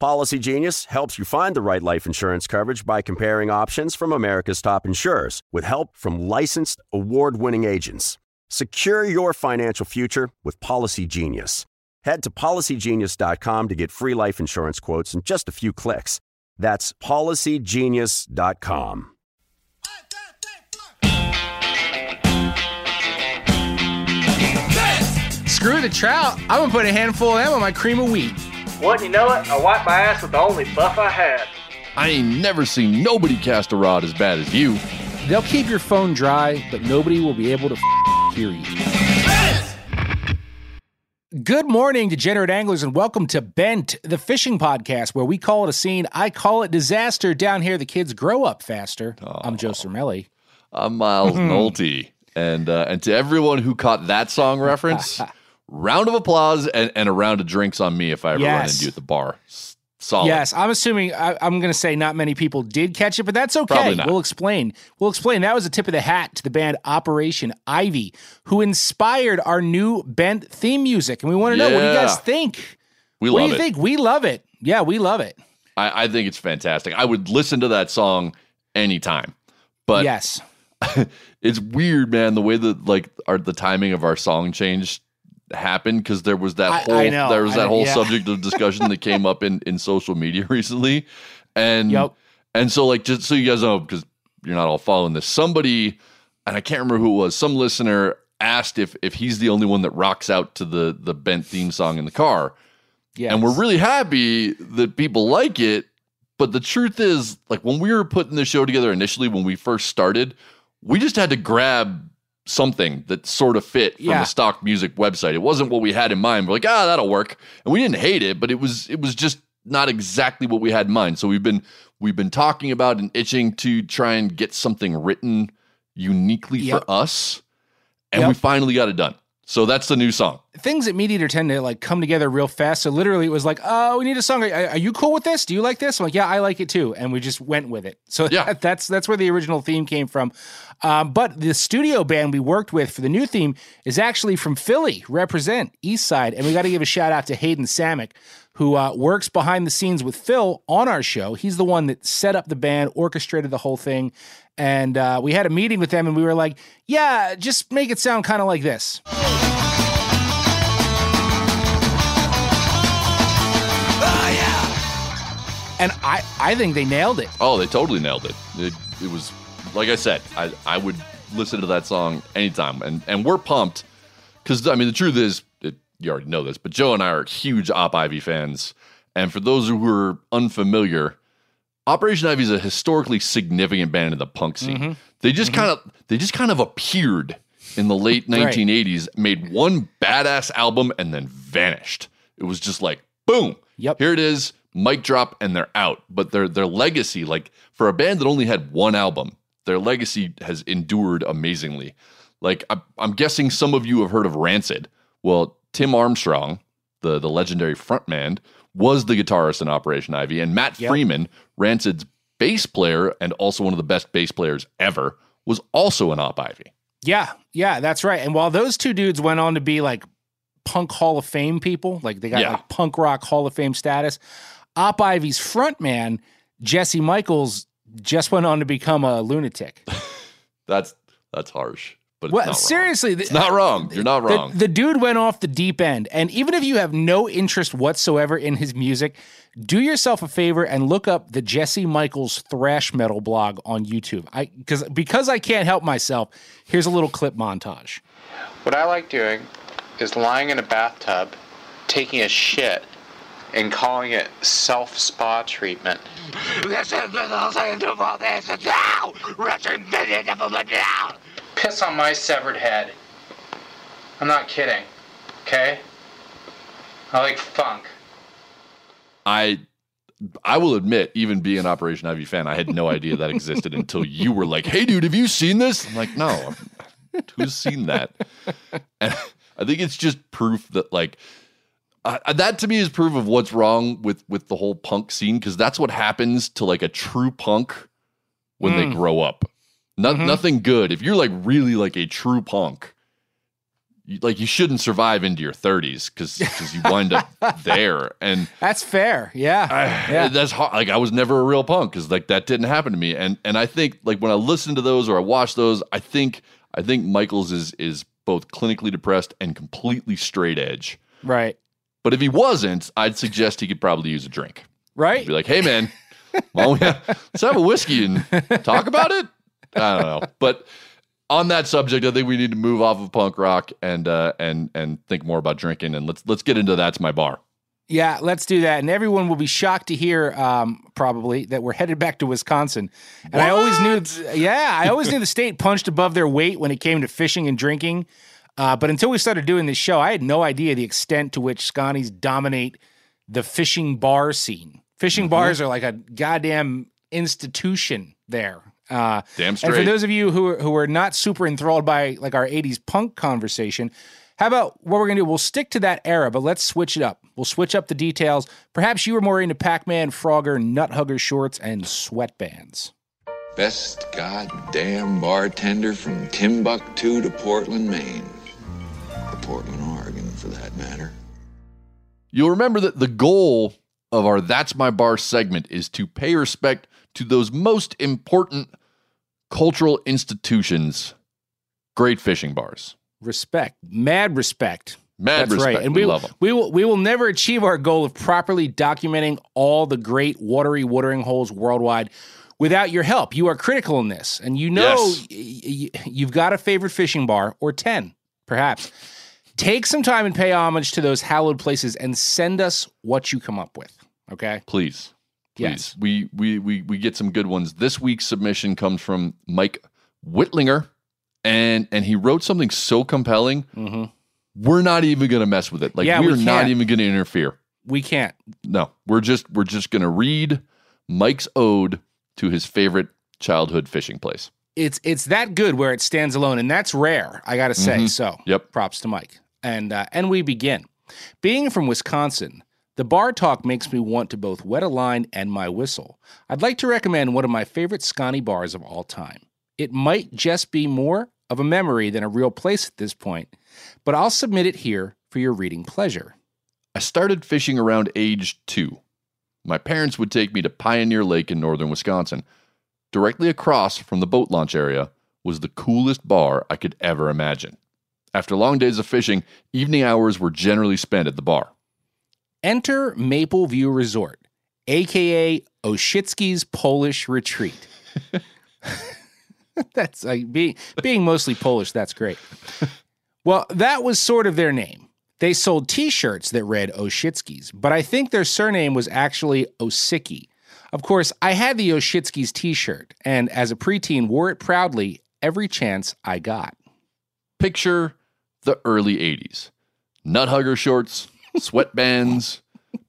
Policy Genius helps you find the right life insurance coverage by comparing options from America's top insurers with help from licensed award winning agents. Secure your financial future with Policy Genius. Head to policygenius.com to get free life insurance quotes in just a few clicks. That's policygenius.com. Screw the trout. I'm gonna put a handful of them on my cream of wheat. Wouldn't you know it? I wiped my ass with the only buff I had. I ain't never seen nobody cast a rod as bad as you. They'll keep your phone dry, but nobody will be able to f- hear you. Good morning, degenerate anglers, and welcome to Bent, the fishing podcast, where we call it a scene. I call it disaster. Down here, the kids grow up faster. I'm Joe Cermele. I'm Miles Nolte. And uh, and to everyone who caught that song reference, round of applause and, and a round of drinks on me if I ever run into you at the bar. Solid. Yes, I'm assuming I, I'm going to say not many people did catch it, but that's okay. We'll explain. We'll explain. That was a tip of the hat to the band Operation Ivy, who inspired our new Bent theme music. And we want to know what do you guys think? We what love do you it. think? We love it. Yeah, we love it. I, I think it's fantastic. I would listen to that song anytime. But yes. it's weird, man, the way that like our the timing of our song change happened because there was that I- whole I there was that know, whole yeah. subject of discussion that came up in in social media recently. And Yep. and so like just so you guys know, because you're not all following this, somebody and I can't remember who it was, some listener asked if if he's the only one that rocks out to the the bent theme song in the car. Yes. And we're really happy that people like it. But the truth is, like when we were putting the show together initially, when we first started, we just had to grab something that sort of fit from Yeah. the stock music website. It wasn't what we had in mind. We're like, ah, that'll work. And we didn't hate it, but it was it was just not exactly what we had in mind. So we've been we've been talking about and itching to try and get something written uniquely Yep. for us. And Yep. we finally got it done. So that's the new song. things at Meat Eater tend to like come together real fast. So literally, it was like, "Oh, we need a song. Are, are you cool with this? Do you like this?" I'm like, "Yeah, I like it too." And we just went with it. So Yeah. that, that's that's where the original theme came from. Um, but the studio band we worked with for the new theme is actually from Philly. Represent East Side, and we got to give a shout out to Hayden Samick. Who uh, works behind the scenes with Phil on our show? He's the one that set up the band, orchestrated the whole thing, and uh, we had a meeting with them, and we were like, "Yeah, just make it sound kind of like this." And I, I think they nailed it. Oh, they totally nailed it. It, it was like I said, I, I would listen to that song anytime, and and we're pumped because I mean the truth is, it, you already know this, but Joe and I are huge Op Ivy fans, and for those who are unfamiliar, Operation Ivy is a historically significant band in the punk scene. Mm-hmm. They just mm-hmm. kind of they just kind of appeared in the late Right. 1980s, made one badass album, and then vanished. It was just like boom. Yep. Here it is, mic drop, and they're out. But their their legacy, like for a band that only had one album, their legacy has endured amazingly. Like I, I'm guessing some of you have heard of Rancid. Well, Tim Armstrong, the the legendary frontman, was the guitarist in Operation Ivy, and Matt Yep. Freeman, Rancid's bass player and also one of the best bass players ever, was also in Op Ivy. Yeah, yeah, that's right. And while those two dudes went on to be like punk Hall of Fame people, like they got Yeah. like punk rock Hall of Fame status, Op Ivy's frontman, Jesse Michaels, just went on to become a lunatic. That's that's harsh. But it's Well, not wrong. seriously, It's not wrong. You're not wrong. the dude went off the deep end. And even if you have no interest whatsoever in his music, do yourself a favor and look up the Jesse Michaels thrash metal blog on YouTube. I because because I can't help myself, here's a little clip montage. What I like doing is lying in a bathtub, taking a shit, and calling it self spa treatment. Piss on my severed head. I'm not kidding. Okay? I like funk. I I will admit, even being an Operation Ivy fan, I had no idea that existed until you were like, "Hey, dude, have you seen this?" I'm like, "No, who's seen that?" And I think it's just proof that, like, uh, that to me is proof of what's wrong with with the whole punk scene because that's what happens to like a true punk when they grow up. No, mm-hmm. Nothing good. If you're like really like a true punk, you, like you shouldn't survive into your 30s because you wind up there and That's fair. Yeah. yeah. that's hard. Like I was never a real punk because like that didn't happen to me. And and I think like when I listen to those or I watch those, I think I think Michaels is is both clinically depressed and completely straight edge. Right. But if he wasn't, I'd suggest he could probably use a drink. Right. Be like, hey man, why don't we have- let's have a whiskey and talk about it. I don't know, but. On that subject, I think we need to move off of punk rock and uh, and and think more about drinking. And let's let's get into that's my bar. Yeah, let's do that. And everyone will be shocked to hear, um, probably, that we're headed back to Wisconsin. And I always knew, yeah, I always knew the state punched above their weight when it came to fishing and drinking. Uh, but until we started doing this show, I had no idea the extent to which Scotties dominate the fishing bar scene. Fishing Mm-hmm. bars are like a goddamn institution there. Uh, Damn and for those of you who who are not super enthralled by like our '80s punk conversation, how about what we're gonna do? We'll stick to that era, but let's switch it up. We'll switch up the details. Perhaps you were more into Pac-Man, Frogger, Nut Hugger shorts, and sweatbands. Best goddamn bartender from Timbuktu to Portland, Maine. Or Portland, Oregon, for that matter. You'll remember that the goal of our That's My Bar segment is to pay respect to those most important cultural institutions, great fishing bars. Respect, mad respect. Mad That's respect. right, and We we love 'em. we will we will never achieve our goal of properly documenting all the great watery watering holes worldwide without your help. You are critical in this, and you know Yes. y- y- you've got a favorite fishing bar or ten, perhaps. Take some time and pay homage to those hallowed places, and send us what you come up with. Okay. Please. Please. Yes. We, we we we get some good ones. This week's submission comes from Mike Whitlinger, and and he wrote something so compelling. We're not even gonna mess with it. Like Mm-hmm. Yeah, we we're not can't. even gonna interfere. We can't. No, we're just we're just gonna read Mike's ode to his favorite childhood fishing place. it's it's that good where it stands alone, and that's rare. I got to say. So, Mm-hmm. Yep. props to Mike. And uh, and we begin. Being from Wisconsin, the bar talk makes me want to both wet a line and my whistle. I'd like to recommend one of my favorite Scotty bars of all time. It might just be more of a memory than a real place at this point, but I'll submit it here for your reading pleasure. I started fishing around age two. My parents would take me to Pioneer Lake in northern Wisconsin. Directly across from the boat launch area was the coolest bar I could ever imagine. After long days of fishing, evening hours were generally spent at the bar. Enter Maple View Resort, aka Oshitsky's Polish Retreat. that's like being being mostly Polish. That's great. Well, that was sort of their name. They sold T-shirts that read Oshitsky's, but I think their surname was actually Osicki. Of course, I had the Oshitsky's T-shirt, and as a preteen, wore it proudly every chance I got. Picture the early 80s. Nut hugger shorts, sweatbands,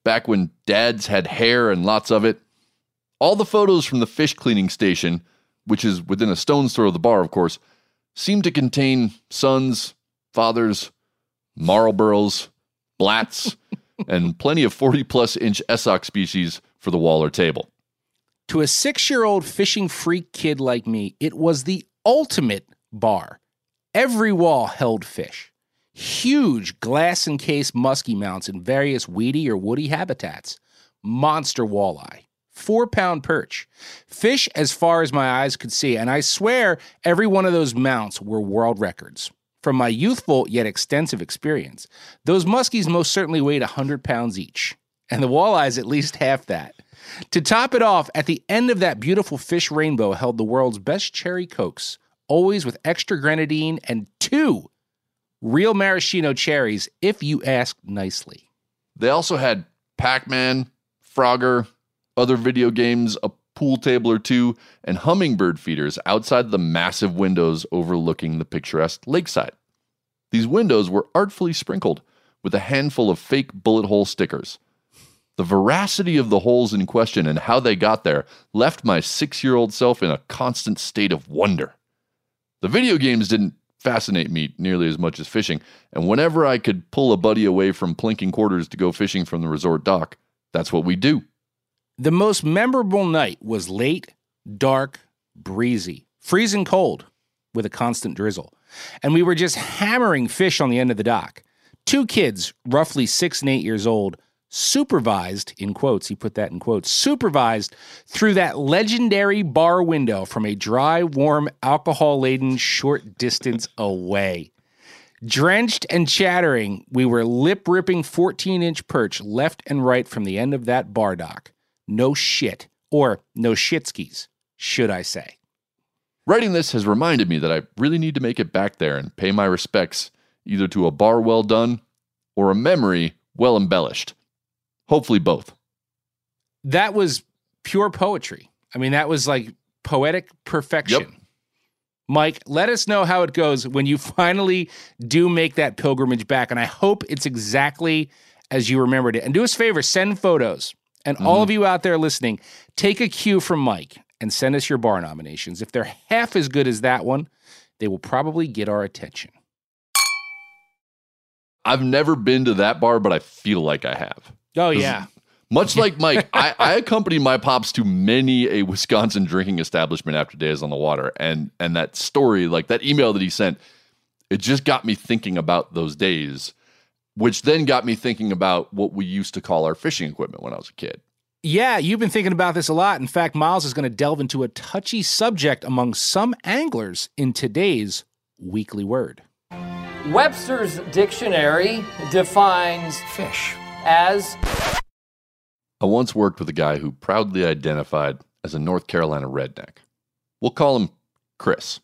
back when dads had hair and lots of it. All the photos from the fish cleaning station, which is within a stone's throw of the bar, of course, seem to contain sons, fathers, Marlboros, Blatz, and plenty of 40 plus inch Esox species for the wall or table. To a six year old fishing freak kid like me, it was the ultimate bar. Every wall held fish. Huge glass encased musky mounts in various weedy or woody habitats. Monster walleye. Four pound perch. Fish as far as my eyes could see, and I swear every one of those mounts were world records. From my youthful yet extensive experience, those muskies most certainly weighed 100 pounds each, and the walleyes at least half that. To top it off, at the end of that beautiful fish rainbow held the world's best cherry cokes, always with extra grenadine and two real maraschino cherries, if you ask nicely. They also had Pac Man, Frogger, other video games, a pool table or two, and hummingbird feeders outside the massive windows overlooking the picturesque lakeside. These windows were artfully sprinkled with a handful of fake bullet hole stickers. The veracity of the holes in question and how they got there left my six year old self in a constant state of wonder. The video games didn't fascinate me nearly as much as fishing, and whenever I could pull a buddy away from plinking quarters to go fishing from the resort dock, that's what we do. The most memorable night was late, dark, breezy, freezing cold with a constant drizzle. And we were just hammering fish on the end of the dock. Two kids, roughly six and eight years old, supervised, in quotes, he put that in quotes, supervised through that legendary bar window from a dry, warm, alcohol laden short distance away. Drenched and chattering, we were lip ripping 14 inch perch left and right from the end of that bar dock. No shit, or no shitskis, should I say. Writing this has reminded me that I really need to make it back there and pay my respects either to a bar well done or a memory well embellished. Hopefully, both. That was pure poetry. I mean, that was like poetic perfection. Yep. Mike, let us know how it goes when you finally do make that pilgrimage back. And I hope it's exactly as you remembered it. And do us a favor, send photos. And all mm. of you out there listening, take a cue from Mike and send us your bar nominations. If they're half as good as that one, they will probably get our attention. I've never been to that bar, but I feel like I have. Oh, yeah. Much like Mike, I, I accompanied my pops to many a Wisconsin drinking establishment after days on the water, and and that story, like that email that he sent, it just got me thinking about those days, which then got me thinking about what we used to call our fishing equipment when I was a kid. Yeah, you've been thinking about this a lot. In fact, Miles is going to delve into a touchy subject among some anglers in today's weekly word. Webster's dictionary defines fish as I once worked with a guy who proudly identified as a North Carolina redneck. We'll call him Chris.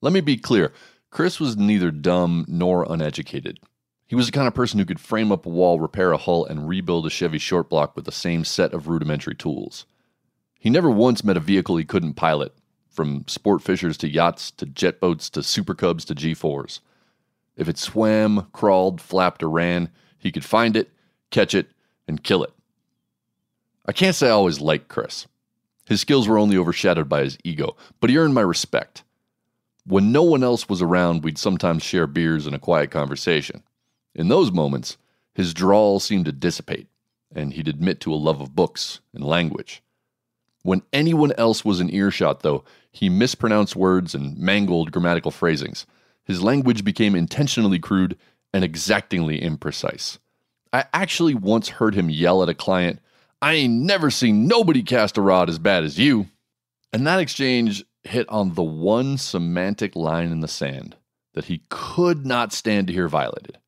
Let me be clear Chris was neither dumb nor uneducated. He was the kind of person who could frame up a wall, repair a hull, and rebuild a Chevy short block with the same set of rudimentary tools. He never once met a vehicle he couldn't pilot, from sport fishers to yachts to jet boats to super cubs to G4s. If it swam, crawled, flapped, or ran, he could find it, catch it, and kill it. I can't say I always liked Chris. His skills were only overshadowed by his ego, but he earned my respect. When no one else was around, we'd sometimes share beers and a quiet conversation. In those moments, his drawl seemed to dissipate, and he'd admit to a love of books and language. When anyone else was in earshot, though, he mispronounced words and mangled grammatical phrasings. His language became intentionally crude and exactingly imprecise. I actually once heard him yell at a client, I ain't never seen nobody cast a rod as bad as you. And that exchange hit on the one semantic line in the sand that he could not stand to hear violated.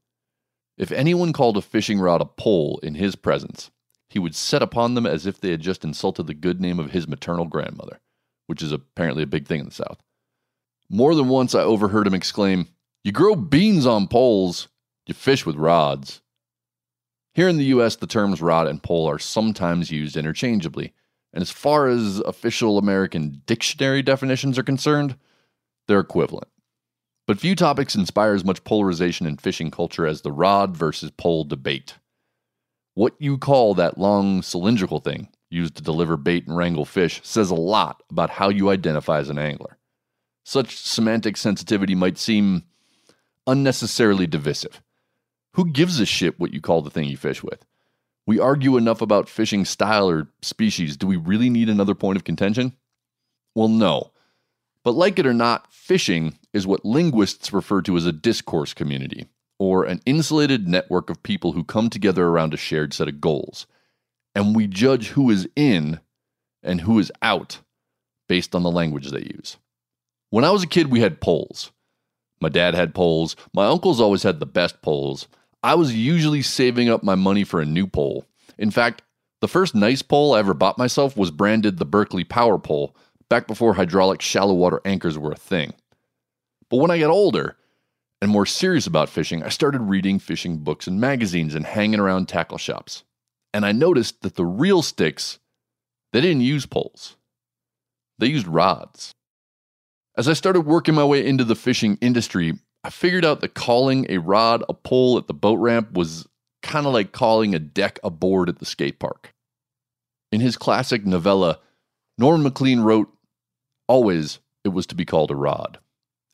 If anyone called a fishing rod a pole in his presence, he would set upon them as if they had just insulted the good name of his maternal grandmother, which is apparently a big thing in the South. More than once I overheard him exclaim, You grow beans on poles, you fish with rods. Here in the US, the terms rod and pole are sometimes used interchangeably, and as far as official American dictionary definitions are concerned, they're equivalent. But few topics inspire as much polarization in fishing culture as the rod versus pole debate. What you call that long cylindrical thing used to deliver bait and wrangle fish says a lot about how you identify as an angler. Such semantic sensitivity might seem unnecessarily divisive. Who gives a shit what you call the thing you fish with? We argue enough about fishing style or species. Do we really need another point of contention? Well, no. But like it or not, fishing is what linguists refer to as a discourse community, or an insulated network of people who come together around a shared set of goals. And we judge who is in and who is out based on the language they use. When I was a kid, we had poles. My dad had poles. My uncles always had the best poles. I was usually saving up my money for a new pole. In fact, the first nice pole I ever bought myself was branded the Berkley Power Pole back before hydraulic shallow water anchors were a thing. But when I got older and more serious about fishing, I started reading fishing books and magazines and hanging around tackle shops. And I noticed that the real sticks, they didn't use poles. They used rods. As I started working my way into the fishing industry, I figured out that calling a rod a pole at the boat ramp was kind of like calling a deck a board at the skate park. In his classic novella, Norman Maclean wrote, Always it was to be called a rod.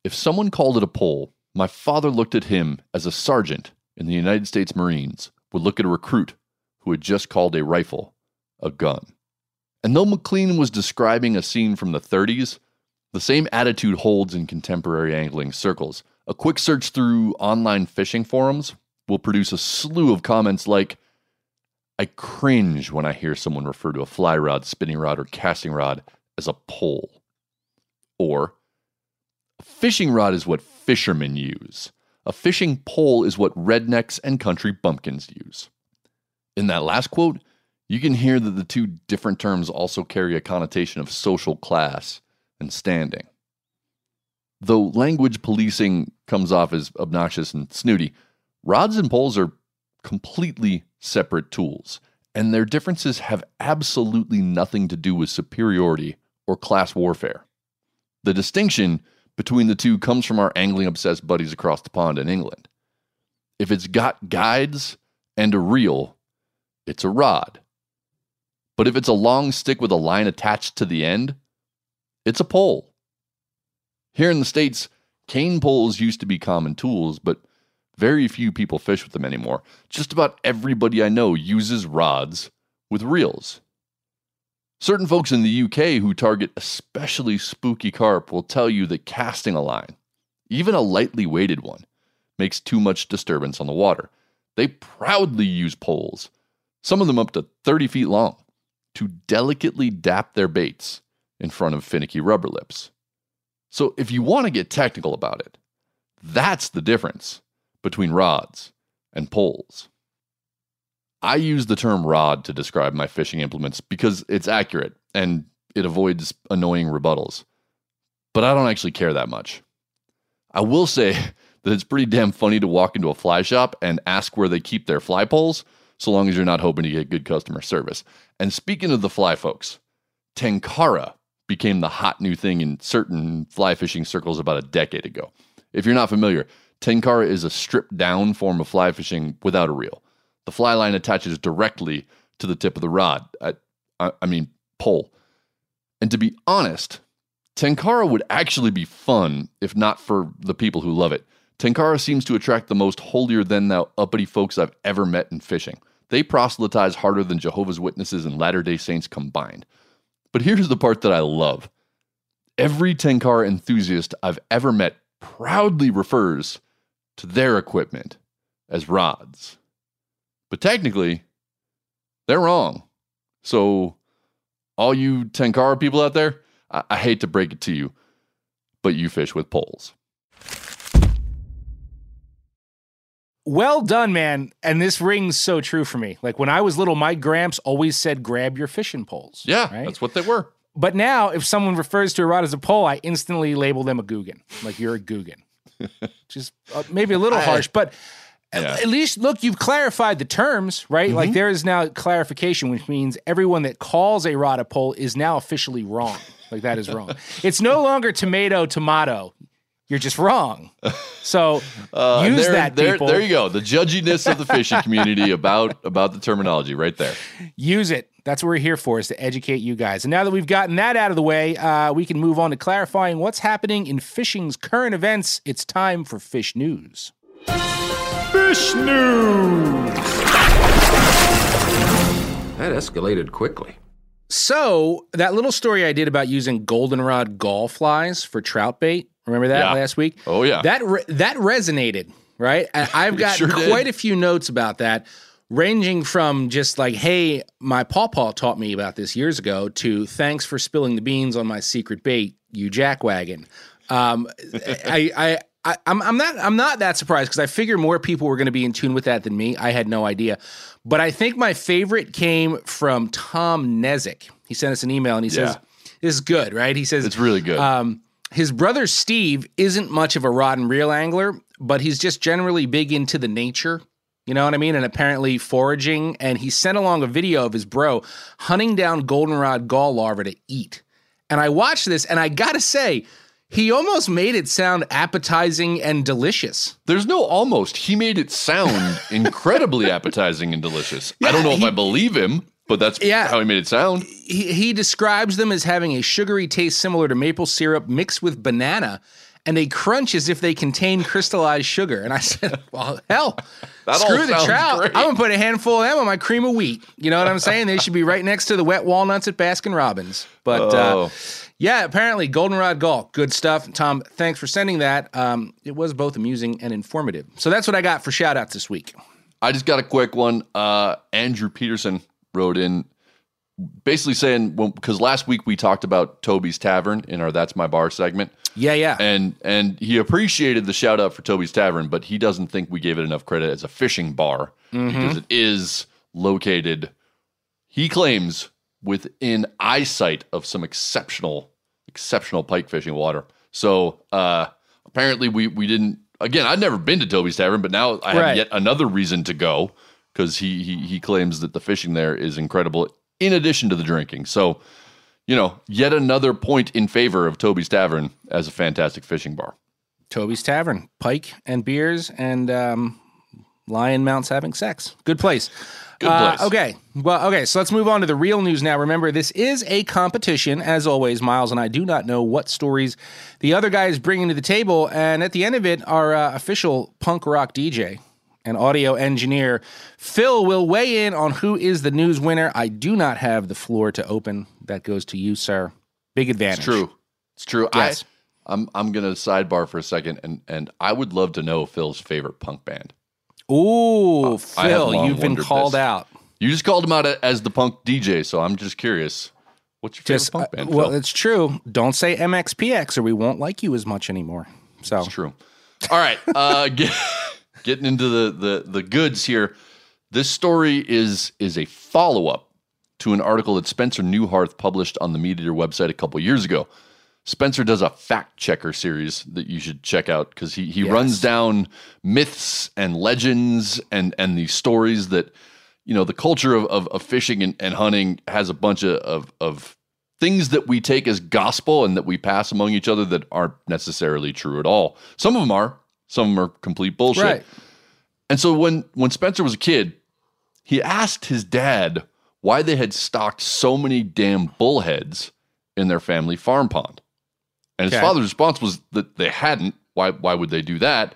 If someone called it a pole, my father looked at him as a sergeant in the United States Marines would look at a recruit who had just called a rifle a gun. And though Maclean was describing a scene from the 30s, the same attitude holds in contemporary angling circles. A quick search through online fishing forums will produce a slew of comments like, I cringe when I hear someone refer to a fly rod, spinning rod, or casting rod as a pole. Or, a fishing rod is what fishermen use. A fishing pole is what rednecks and country bumpkins use. In that last quote, you can hear that the two different terms also carry a connotation of social class and standing. Though language policing comes off as obnoxious and snooty, rods and poles are completely separate tools, and their differences have absolutely nothing to do with superiority or class warfare. The distinction between the two comes from our angling obsessed buddies across the pond in England. If it's got guides and a reel, it's a rod. But if it's a long stick with a line attached to the end, it's a pole. Here in the States, cane poles used to be common tools, but very few people fish with them anymore. Just about everybody I know uses rods with reels. Certain folks in the UK who target especially spooky carp will tell you that casting a line, even a lightly weighted one, makes too much disturbance on the water. They proudly use poles, some of them up to 30 feet long, to delicately dap their baits in front of finicky rubber lips. So if you want to get technical about it, that's the difference between rods and poles. I use the term rod to describe my fishing implements because it's accurate and it avoids annoying rebuttals. But I don't actually care that much. I will say that it's pretty damn funny to walk into a fly shop and ask where they keep their fly poles, so long as you're not hoping to get good customer service. And speaking of the fly folks, Tenkara became the hot new thing in certain fly fishing circles about a decade ago. If you're not familiar, Tenkara is a stripped down form of fly fishing without a reel. The fly line attaches directly to the tip of the rod. I, I, I mean, pole. And to be honest, Tenkara would actually be fun if not for the people who love it. Tenkara seems to attract the most holier than thou uppity folks I've ever met in fishing. They proselytize harder than Jehovah's Witnesses and Latter day Saints combined. But here's the part that I love every Tenkara enthusiast I've ever met proudly refers to their equipment as rods. But technically, they're wrong. So, all you Tenkara people out there, I, I hate to break it to you, but you fish with poles. Well done, man. And this rings so true for me. Like when I was little, my gramps always said, grab your fishing poles. Yeah, right? that's what they were. But now, if someone refers to a rod as a pole, I instantly label them a Guggen. Like you're a Guggen. Just uh, maybe a little I- harsh, but Yeah. at least look, you've clarified the terms, right? Like there is now clarification, which means everyone that calls a rod a pole is now officially wrong. Like that is wrong. it's no longer tomato, tomato. You're just wrong. So Uh, use there, that, there, people. there you go. The judginess of the fishing community about about the terminology right there. use it. That's what we're here for, is to educate you guys. And now that we've gotten that out of the way, uh, we can move on to clarifying what's happening in fishing's current events. It's time for fish news. Fish news! That escalated quickly. So that little story I did about using goldenrod gall flies for trout bait. Remember that Yeah. last week? Oh, yeah. That re- that resonated, right? I've got sure did. quite a few notes about that, ranging from just like, "Hey, my pawpaw taught me about this years ago," to "Thanks for spilling the beans on my secret bait, you jackwagon." Um, I, I, I, I'm, I'm not, I'm not that surprised because I figure more people were going to be in tune with that than me. I had no idea, but I think my favorite came from Tom Nezik. He sent us an email and he says, Yeah. "This is good, right?" He says, It's really good. um, his brother Steve isn't much of a rod and reel angler, but he's just generally big into the nature. You know what I mean? And apparently foraging. And he sent along a video of his bro hunting down goldenrod gall larvae to eat. And I watched this, and I gotta say, he almost made it sound appetizing and delicious. There's no almost. He made it sound incredibly appetizing and delicious. I don't know if I believe him, but that's Yeah. how he made it sound. he, he describes them as having a sugary taste similar to maple syrup mixed with banana, and they crunch as if they contain crystallized sugar. And I said, "Well, hell, That screw the trout. great. I'm gonna put a handful of them on my cream of wheat. You know what I'm saying? They should be right next to the wet walnuts at Baskin Robbins. But Oh. uh, yeah, apparently goldenrod gall, good stuff. Tom, thanks for sending that. Um, it was both amusing and informative. So that's what I got for shout outs this week. I just got a quick one. Uh, Andrew Peterson wrote in basically saying, because last week we talked about Toby's Tavern in our That's My Bar segment. Yeah, yeah. And and he appreciated the shout out for Toby's Tavern, but he doesn't think we gave it enough credit as a fishing bar because it is located, he claims, within eyesight of some exceptional, exceptional pike fishing water. So uh, apparently we we didn't. Again, I'd never been to Toby's Tavern, but now I have Right. yet another reason to go because he, he he claims that the fishing there is incredible. In addition to the drinking, so you know, yet another point in favor of Toby's Tavern as a fantastic fishing bar. Toby's Tavern, pike and beers, and um, lion mounts having sex. Good place. Good Uh, place. okay. Well, okay. So let's move on to the real news now. Remember, this is a competition. As always, Miles and I do not know what stories the other guy is bringing to the table. And at the end of it, our uh, official punk rock DJ and audio engineer, Phil, will weigh in on who is the news winner. I do not have the floor to open. That goes to you, sir. Big advantage. It's true. It's true. Yes. I, I'm I'm gonna sidebar for a second, and and I would love to know Phil's favorite punk band. Ooh, have Phil, you've been called this. out. You just called him out as the punk DJ, so I'm just curious. What's your favorite Just punk uh, band? well, Phil? it's true. Don't say MXPX or we won't like you as much anymore. So It's true. All right, uh, getting into the, the the goods here. This story is is a follow up to an article that Spencer Neuharth published on the Meat Eater website a couple years ago. Spencer does a fact checker series that you should check out because he he Yes. runs down myths and legends and and these stories that you know the culture of of, of fishing and, and hunting has a bunch of, of of things that we take as gospel and that we pass among each other that aren't necessarily true at all. Some of them are, some of them are complete bullshit. Right. And so when when Spencer was a kid, he asked his dad why they had stocked so many damn bullheads in their family farm pond. And his Okay. father's response was that they hadn't. Why why would they do that?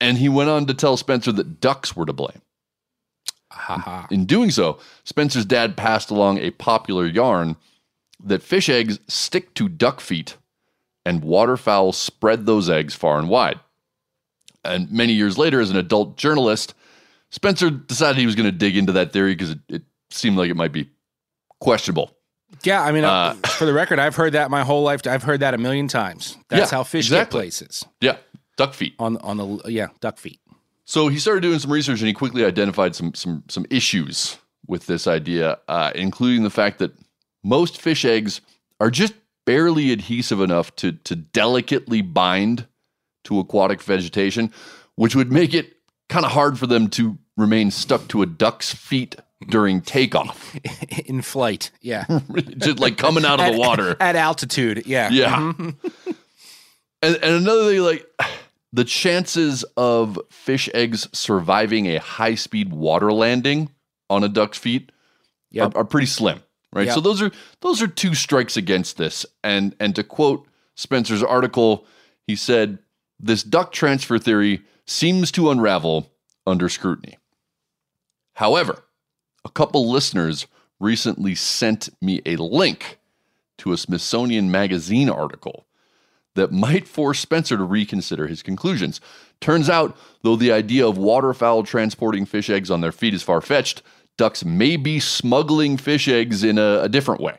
And he went on to tell Spencer that ducks were to blame. In doing so, Spencer's dad passed along a popular yarn that fish eggs stick to duck feet and waterfowl spread those eggs far and wide. And many years later, as an adult journalist, Spencer decided he was going to dig into that theory because it, it seemed like it might be questionable. Yeah, I mean, uh, for the record, I've heard that my whole life. I've heard that a million times. That's Yeah, how fish exactly. get places Yeah, duck feet. on on the yeah duck feet. So he started doing some research and he quickly identified some some some issues with this idea, uh, including the fact that most fish eggs are just barely adhesive enough to to delicately bind to aquatic vegetation, which would make it kind of hard for them to remain stuck to a duck's feet during takeoff, in flight. Yeah, just like coming out of at, the water. at altitude. Yeah, Yeah. Mhm. And, and another thing, like the chances of fish eggs surviving a high speed water landing on a duck's feet Yep. are, are pretty slim, right? Yep. So those are those are two strikes against this. And and to quote Spencer's article, he said, "This duck transfer theory seems to unravel under scrutiny." However, a couple listeners recently sent me a link to a Smithsonian Magazine article that might force Spencer to reconsider his conclusions. Turns out, though the idea of waterfowl transporting fish eggs on their feet is far fetched, ducks may be smuggling fish eggs in a, a different way.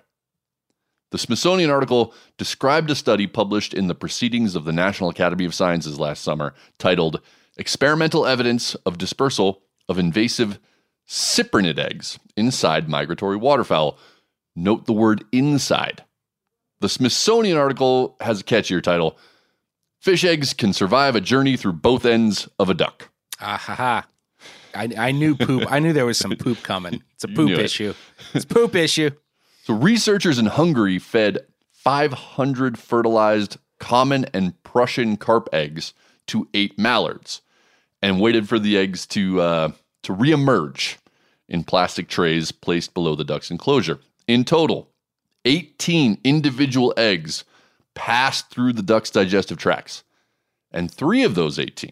The Smithsonian article described a study published in the Proceedings of the National Academy of Sciences last summer titled Experimental Evidence of Dispersal of Invasive Cyprinid Eggs Inside Migratory Waterfowl. Note the word inside. The Smithsonian article has a catchier title Fish eggs can survive a journey through both ends of a duck. Ah ha ha. I, I knew poop. I knew there was some poop coming. It's a poop knew it. issue. It's a poop issue. So, researchers in Hungary fed 500 fertilized common and Prussian carp eggs to eight mallards and waited for the eggs to, uh, to reemerge in plastic trays placed below the duck's enclosure. In total, 18 individual eggs passed through the duck's digestive tracts, and three of those 18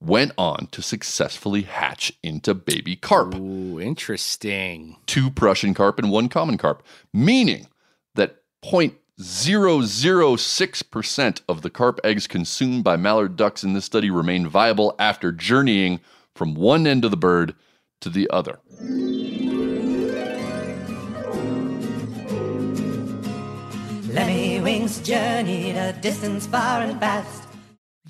went on to successfully hatch into baby carp Ooh, interesting. two Prussian carp and one common carp, meaning that 0.006% of the carp eggs consumed by mallard ducks in this study remain viable after journeying from one end of the bird to the other. Lemmiwinks journeyed a distance far and fast.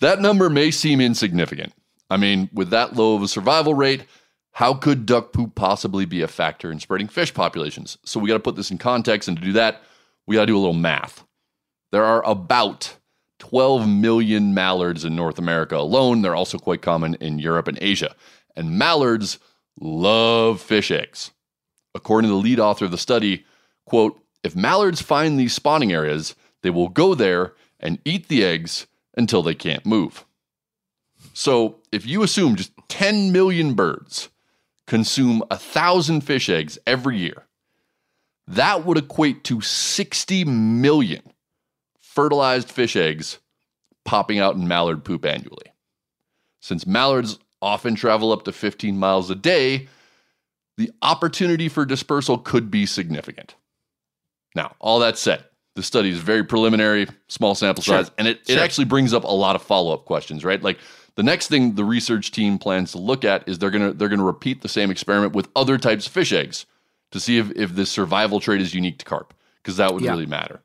That number may seem insignificant. I mean, with that low of a survival rate, how could duck poop possibly be a factor in spreading fish populations? So we got to put this in context, and to do that, we got to do a little math. There are about 12 million mallards in North America alone. They're also quite common in Europe and Asia. And mallards love fish eggs. According to the lead author of the study, quote, if mallards find these spawning areas, they will go there and eat the eggs until they can't move. So if you assume just 10 million birds consume a thousand fish eggs every year, that would equate to 60 million fertilized fish eggs popping out in mallard poop annually. Since mallards often travel up to 15 miles a day, the opportunity for dispersal could be significant. Now, all that said, the study is very preliminary, small sample Sure. size, and it, it actually brings up a lot of follow up questions, right? Like the next thing the research team plans to look at is they're gonna they're gonna repeat the same experiment with other types of fish eggs to see if if this survival trait is unique to carp, because that would Yeah. really matter.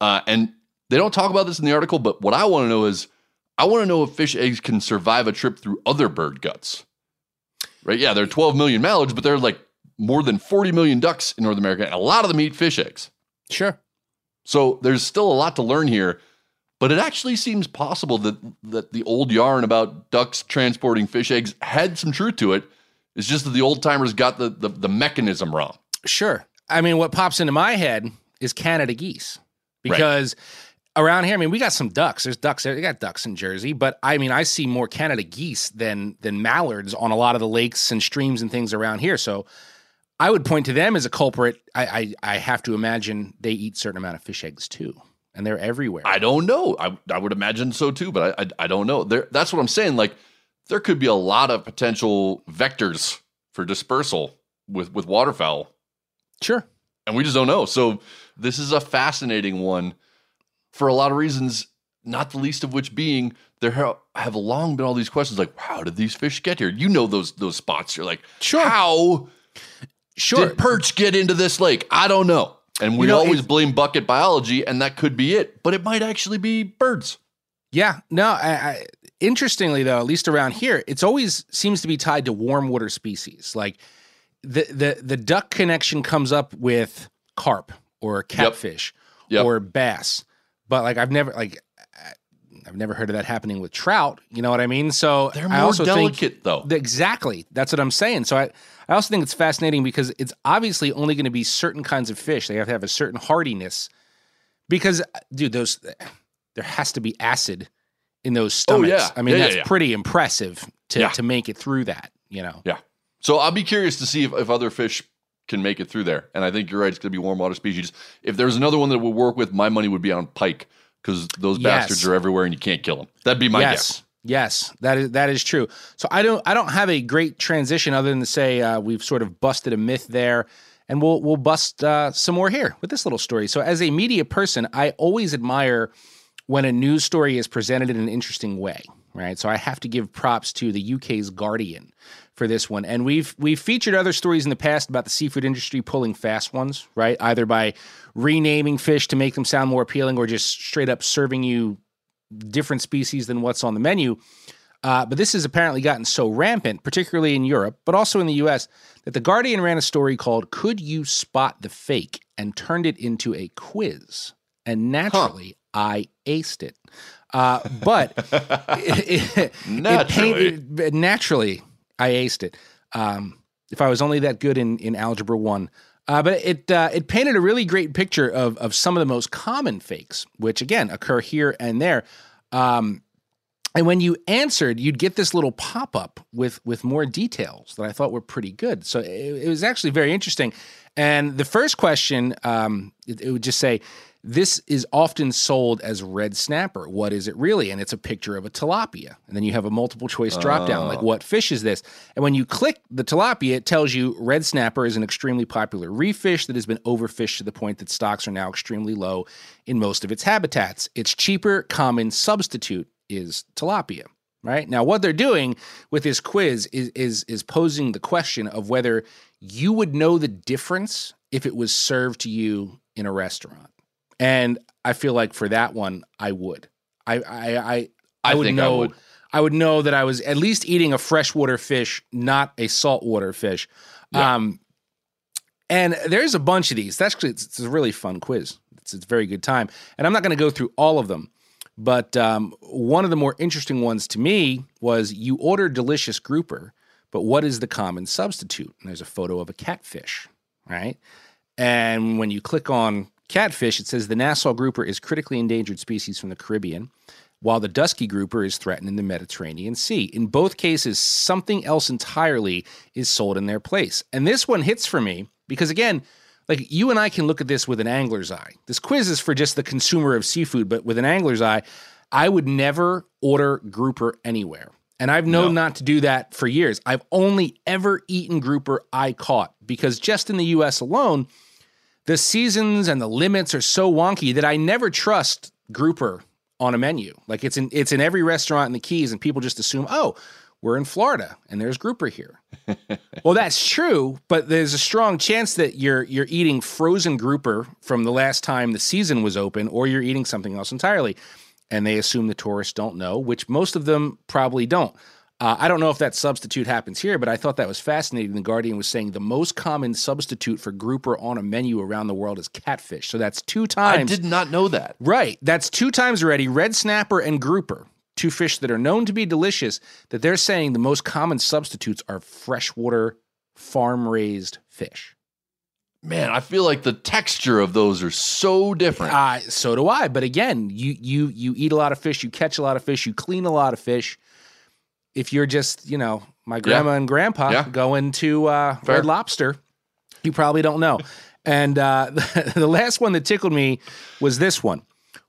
Uh, and they don't talk about this in the article, but what I want to know is I want to know if fish eggs can survive a trip through other bird guts. Right? Yeah, there are 12 million mallards, but there are like more than 40 million ducks in North America, and a lot of them eat fish eggs. Sure. So there's still a lot to learn here, but it actually seems possible that that the old yarn about ducks transporting fish eggs had some truth to it. It's just that the old timers got the, the the mechanism wrong. Sure. I mean, what pops into my head is Canada geese because around here, I mean, we got some ducks. There's ducks. There. They got ducks in Jersey, but I mean, I see more Canada geese than than mallards on a lot of the lakes and streams and things around here. So I would point to them as a culprit. I I, I have to imagine they eat certain amount of fish eggs too, and they're everywhere. I don't know. I, I would imagine so too, but I, I, I don't know. There, that's what I'm saying. Like there could be a lot of potential vectors for dispersal with with waterfowl, sure. and we just don't know. So this is a fascinating one for a lot of reasons. Not the least of which being there ha- have long been all these questions like, how did these fish get here? You know those those spots. You're like, Sure. how Sure. did perch get into this lake? I don't know. And we You know, always blame bucket biology, and that could be it, but it might actually be birds. Yeah, no. I, I, interestingly, though, at least around here, it's always seems to be tied to warm water species. Like the the the duck connection comes up with carp or catfish Yep. or bass, but like I've never like I've never heard of that happening with trout. You know what I mean? So They're I also delicate, think, though. Exactly, that's what I'm saying. So I I also think it's fascinating because it's obviously only going to be certain kinds of fish. They have to have a certain hardiness because dude those there has to be acid in those Oh, stomachs yeah. i mean Yeah, that's yeah. pretty impressive to to make it through that you know Yeah. So I'll be curious to see if, if other fish can make it through there. And I think you're right. It's going to be warm water species. If there's another one that would work with, my money would be on pike because those Yes. bastards are everywhere and you can't kill them. That'd be my yes guess. yes that is that is true so i don't i don't have a great transition other than to say uh, we've sort of busted a myth there and we'll we'll bust uh, some more here with this little story. So, as a media person, I always admire when a news story is presented in an interesting way, right? So, I have to give props to the UK's Guardian for this one, and we've we've featured other stories in the past about the seafood industry pulling fast ones, right? Either by renaming fish to make them sound more appealing, or just straight up serving you different species than what's on the menu. Uh, but this has apparently gotten so rampant, particularly in Europe, but also in the US, that The Guardian ran a story called Could You Spot the Fake and turned it into a quiz. And naturally, I aced it. Uh, but it, it, Naturally. it painted, naturally, I aced it. Um, if I was only that good in, in Algebra 1. Uh, but it uh, it painted a really great picture of of some of the most common fakes, which again occur here and there. Um, and when you answered, you'd get this little pop up with with more details that I thought were pretty good. So it, it was actually very interesting. And the first question, um, it, it would just say, "This is often sold as red snapper. What is it really?" And it's a picture of a tilapia. And then you have a multiple choice drop down, like Oh. what fish is this? And when you click the tilapia, it tells you red snapper is an extremely popular reef fish that has been overfished to the point that stocks are now extremely low in most of its habitats. Its cheaper common substitute is tilapia. Right now, what they're doing with this quiz is is is posing the question of whether you would know the difference if it was served to you in a restaurant. And I feel like for that one, I would. I I I, I, would think I know. would. I would know that I was at least eating a freshwater fish, not a saltwater fish. Um, and there's a bunch of these. That's actually it's, it's a really fun quiz. It's, it's a very good time. And I'm not going to go through all of them, but um, one of the more interesting ones to me was you order delicious grouper, but what is the common substitute? And there's a photo of a catfish, right? And when you click on catfish, it says the Nassau grouper is critically endangered species from the Caribbean, while the dusky grouper is threatened in the Mediterranean Sea. In both cases, something else entirely is sold in their place. And this one hits for me because, again, like you and I can look at this with an angler's eye. This quiz is for just the consumer of seafood, but with an angler's eye, I would never order grouper anywhere. And I've known not to do that for years. I've only ever eaten grouper I caught because just in the US alone, the seasons and the limits are so wonky that I never trust grouper on a menu. Like it's in it's in every restaurant in the Keys, and people just assume, oh, we're in Florida and there's grouper here. well, that's true, but there's a strong chance that you're you're eating frozen grouper from the last time the season was open, or you're eating something else entirely. And they assume the tourists don't know, which most of them probably don't. Uh, I don't know if that substitute happens here, but I thought that was fascinating. The Guardian was saying the most common substitute for grouper on a menu around the world is catfish. So that's two times. I did not know that. Right. That's two times already. Red snapper and grouper, two fish that are known to be delicious, that they're saying the most common substitutes are freshwater, farm raised fish. Man, I feel like the texture of those are so different. Uh, so do I. But again, you you you eat a lot of fish, you catch a lot of fish, you clean a lot of fish. If you're just, you know, my grandma and grandpa Yeah. going to uh, Fair. Red Lobster, you probably don't know. and uh, the last one that tickled me was this one.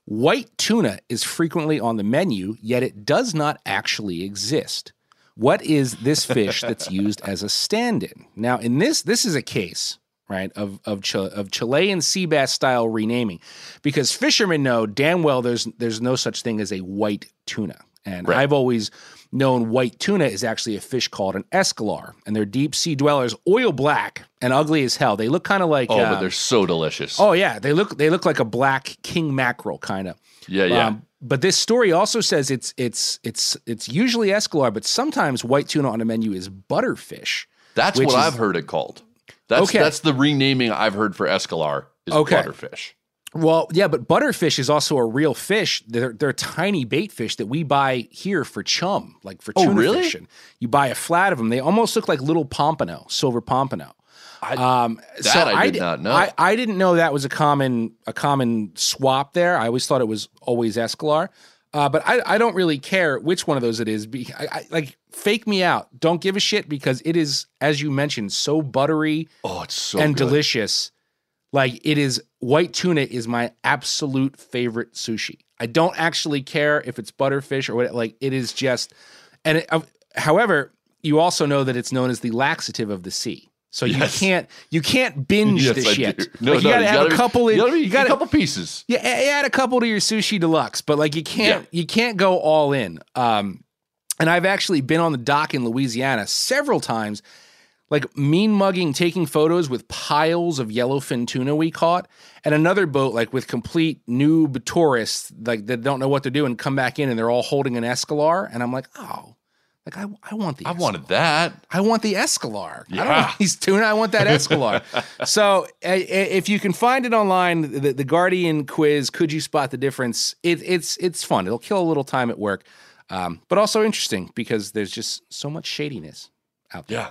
White tuna is frequently on the menu, yet it does not actually exist. What is this fish that's used as a stand-in? Now, in this, this is a case, right, of of, of Chilean sea bass style renaming, because fishermen know damn well there's there's no such thing as a white tuna, and Right. I've always known white tuna is actually a fish called an escolar, and they're deep sea dwellers, oil black and ugly as hell. They look kind of like oh, uh, but they're so delicious. Oh yeah, they look they look like a black king mackerel kind of. Yeah, yeah. but this story also says it's it's it's it's usually escolar, but sometimes white tuna on a menu is butterfish. that's what is- I've heard it called. That's Okay. that's the renaming I've heard for escolar is Okay. butterfish. Well, yeah, but butterfish is also a real fish. They're they're tiny bait fish that we buy here for chum, like for Oh, tuna really? fishing. You buy a flat of them. They almost look like little pompano, silver pompano. um, that I did di- not know. I, I didn't know that was a common a common swap there. I always thought it was always escolar. Uh, but I, I don't really care which one of those it is. Be, I, I, like fake me out. Don't give a shit because it is, as you mentioned, so buttery Oh, it's so and good. delicious. Like it is white tuna is my absolute favorite sushi. I don't actually care if it's butterfish or what. Like it is just, and it, uh, however, you also know that it's known as the laxative of the sea. So you Yes. can't you can't binge Yes, the I shit. do. No, like you no, gotta you have gotta- a couple. In, you gotta you gotta a couple pieces. Yeah, add a couple to your sushi deluxe, but like you can't you can't go all in. Um, and I've actually been on the dock in Louisiana several times, like mean mugging, taking photos with piles of yellowfin tuna we caught, and another boat like with complete noob tourists like that don't know what they're doing come back in and they're all holding an escolar, and I'm like, oh, like I I want the I wanted that. I want the Escolar. I don't Yeah. want these tuna. I want that Escolar. so uh, if you can find it online, the, the Guardian quiz, could you spot the difference? It, it's it's fun. It'll kill a little time at work, um, but also interesting because there's just so much shadiness out there. Yeah,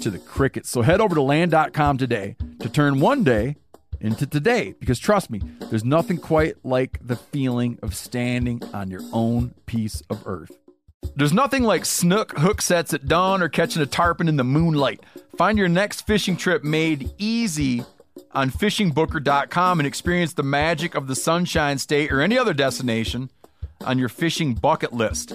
to the crickets. So head over to land.com today to turn one day into today because trust me, there's nothing quite like the feeling of standing on your own piece of earth. There's nothing like snook hook sets at dawn or catching a tarpon in the moonlight. Find your next fishing trip made easy on fishingbooker.com and experience the magic of the Sunshine State or any other destination on your fishing bucket list.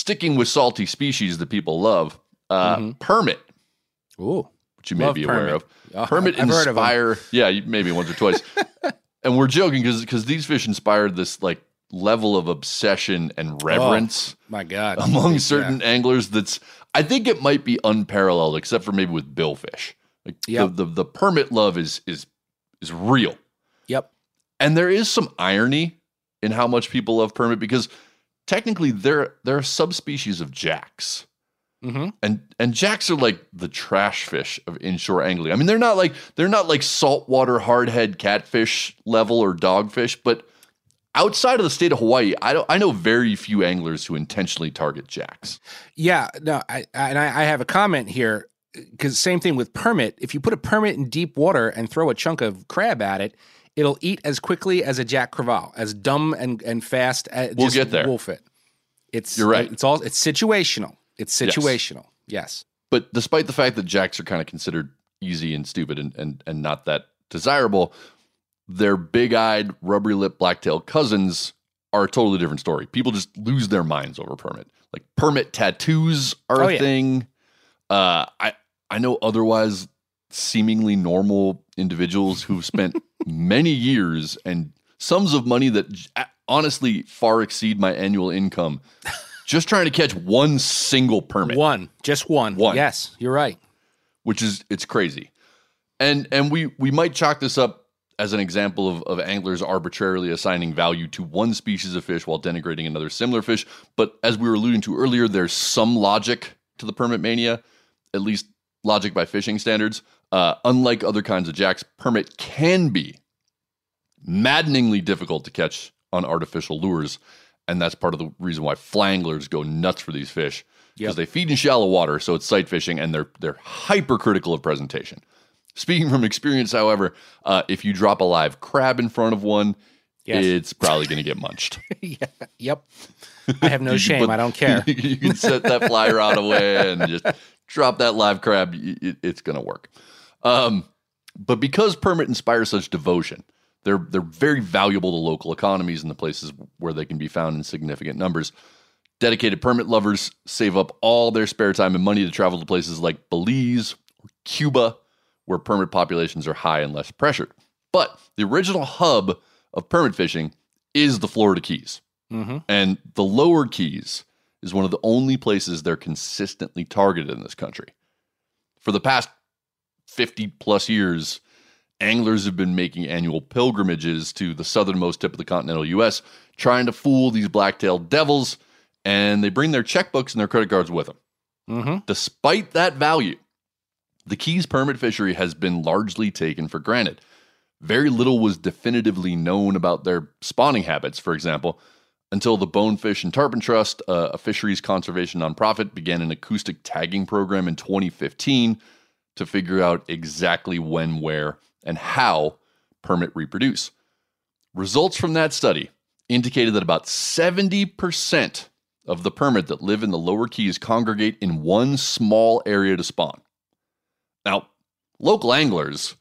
Sticking with salty species that people love, uh, permit, Ooh. which you may be aware permit. of. Oh, permit I've heard of 'em. inspire, yeah, maybe once or twice. and we're joking because because these fish inspired this like level of obsession and reverence Oh, my God. among Yeah. certain anglers. That's I think it might be unparalleled, except for maybe with billfish. Like Yep. the, the the permit love is is is real. Yep. And there is some irony in how much people love permit because technically they're they're a subspecies of jacks. Mm-hmm. And and jacks are like the trash fish of inshore angling. I mean, they're not like they're not like saltwater hardhead catfish level or dogfish, but outside of the state of Hawaii, I don't I know very few anglers who intentionally target jacks. Yeah, no, I, I and I, I have a comment here because same thing with permit. If you put a permit in deep water and throw a chunk of crab at it, it'll eat as quickly as a jack crevalle, as dumb and and fast. As, We'll just get there. Wolf it. It's You're right. It's all it's situational. It's Yes. situational. Yes. But despite the fact that jacks are kind of considered easy and stupid and and, and not that desirable, their big-eyed, rubbery-lipped blacktail cousins are a totally different story. People just lose their minds over permit. Like permit tattoos are Oh, a yeah. thing. Uh, I I know otherwise seemingly normal individuals who've spent many years and sums of money that honestly far exceed my annual income just trying to catch one single permit One, just one. One. Yes, you're right. which is it's crazy. And and we we might chalk this up as an example of, of anglers arbitrarily assigning value to one species of fish while denigrating another similar fish. But as we were alluding to earlier, there's some logic to the permit mania, at least logic by fishing standards. Uh, unlike other kinds of jacks, permit can be maddeningly difficult to catch on artificial lures. And that's part of the reason why flanglers go nuts for these fish because Yep. they feed in shallow water, so it's sight fishing, and they're they're hypercritical of presentation. Speaking from experience, however, uh, if you drop a live crab in front of one, Yes. it's probably going to get munched. yeah. Yep. I have no shame. put- I don't care. you can set that fly rod away and just drop that live crab. It's going to work. Um, but because permit inspires such devotion, they're they're very valuable to local economies and the places where they can be found in significant numbers. Dedicated permit lovers save up all their spare time and money to travel to places like Belize or Cuba, where permit populations are high and less pressured. But the original hub of permit fishing is the Florida Keys. Mm-hmm. And the lower keys is one of the only places they're consistently targeted in this country. For the past 50 plus years, anglers have been making annual pilgrimages to the southernmost tip of the continental US, trying to fool these black-tailed devils, and they bring their checkbooks and their credit cards with them. Mm-hmm. Despite that value, the Keys permit fishery has been largely taken for granted. Very little was definitively known about their spawning habits, for example, until the Bonefish and Tarpon Trust, uh, a fisheries conservation nonprofit, began an acoustic tagging program in 2015 to figure out exactly when, where, and how permit reproduce. Results from that study indicated that about 70% of the permit that live in the lower keys congregate in one small area to spawn. Now, local anglers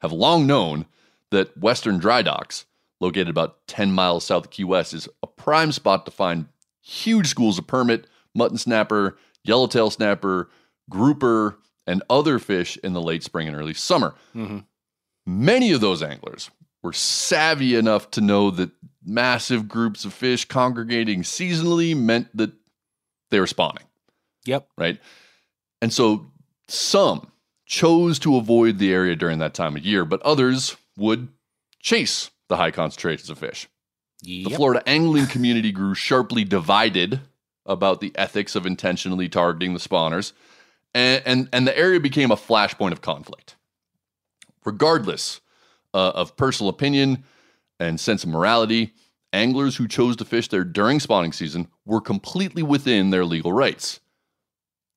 have long known that Western Dry Docks, located about 10 miles south of Key West, is a prime spot to find huge schools of permit, mutton snapper, yellowtail snapper, grouper, and other fish in the late spring and early summer. Mm-hmm. Many of those anglers were savvy enough to know that massive groups of fish congregating seasonally meant that they were spawning, Yep. right? And so some chose to avoid the area during that time of year, but others would chase the high concentrations of fish. The Florida angling community grew sharply divided about the ethics of intentionally targeting the spawners, and, and, and the area became a flashpoint of conflict. Regardless uh, of personal opinion and sense of morality, anglers who chose to fish there during spawning season were completely within their legal rights.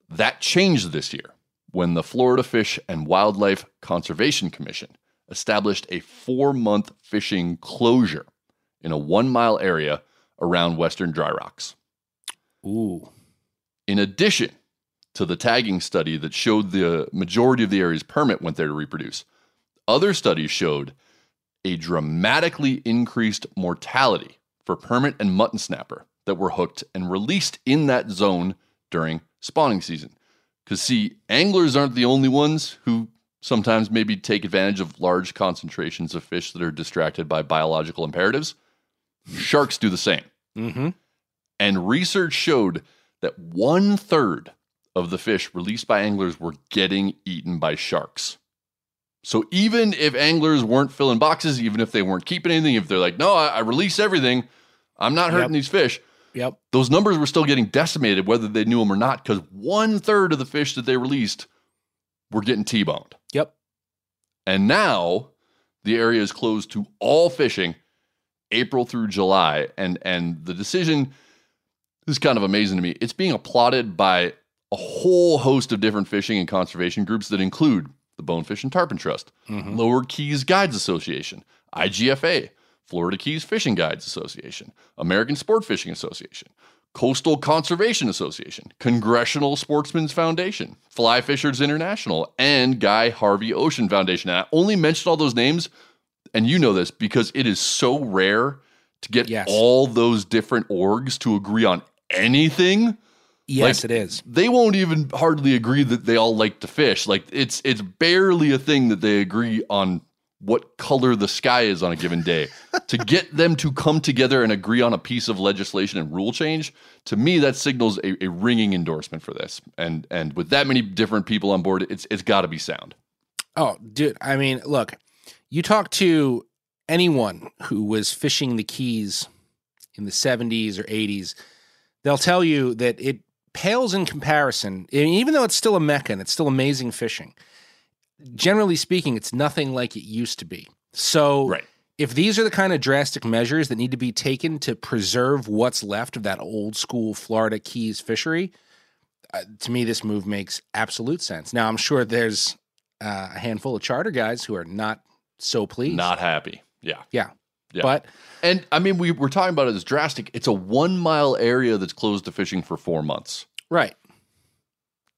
That changed this year when the Florida Fish and Wildlife Conservation Commission established a four month fishing closure in a one mile area around Western Dry Rocks. Ooh. In addition to the tagging study that showed the majority of the area's permit went there to reproduce, other studies showed a dramatically increased mortality for permit and mutton snapper that were hooked and released in that zone during spawning season. Because, see, anglers aren't the only ones who sometimes maybe take advantage of large concentrations of fish that are distracted by biological imperatives. Sharks do the same. Mm-hmm. And research showed that one third of the fish released by anglers were getting eaten by sharks. So even if anglers weren't filling boxes, even if they weren't keeping anything, if they're like, no, I, I release everything, I'm not hurting Yep. these fish, Yep. those numbers were still getting decimated, whether they knew them or not, because one third of the fish that they released were getting T boned. And now the area is closed to all fishing April through July. And and the decision is kind of amazing to me. It's being applauded by a whole host of different fishing and conservation groups that include the Bonefish and Tarpon Trust, Mhm. Lower Keys Guides Association, IGFA, Florida Keys Fishing Guides Association, American Sport Fishing Association, Coastal Conservation Association, Congressional Sportsmen's Foundation, Fly Fishers International, and Guy Harvey Ocean Foundation. And I only mention all those names, and you know this because it is so rare to get Yes. all those different orgs to agree on anything. Yes, Like, it is. They won't even hardly agree that they all like to fish. Like it's it's barely a thing that they agree on what color the sky is on a given day. to get them to come together and agree on a piece of legislation and rule change, to me that signals a, a ringing endorsement for this. And and with that many different people on board, it's it's got to be sound. Oh, dude. I mean, look, you talk to anyone who was fishing the Keys in the 70s or 80s, they'll tell you that it pales in comparison. Even though it's still a mecca and it's still amazing fishing, generally speaking, it's nothing like it used to be. So, Right. if these are the kind of drastic measures that need to be taken to preserve what's left of that old school Florida Keys fishery, uh, to me, this move makes absolute sense. Now, I'm sure there's uh, a handful of charter guys who are not so pleased. Not happy. Yeah. yeah. Yeah. But And I mean, we we're talking about it as drastic. It's a one mile area that's closed to fishing for four months. right.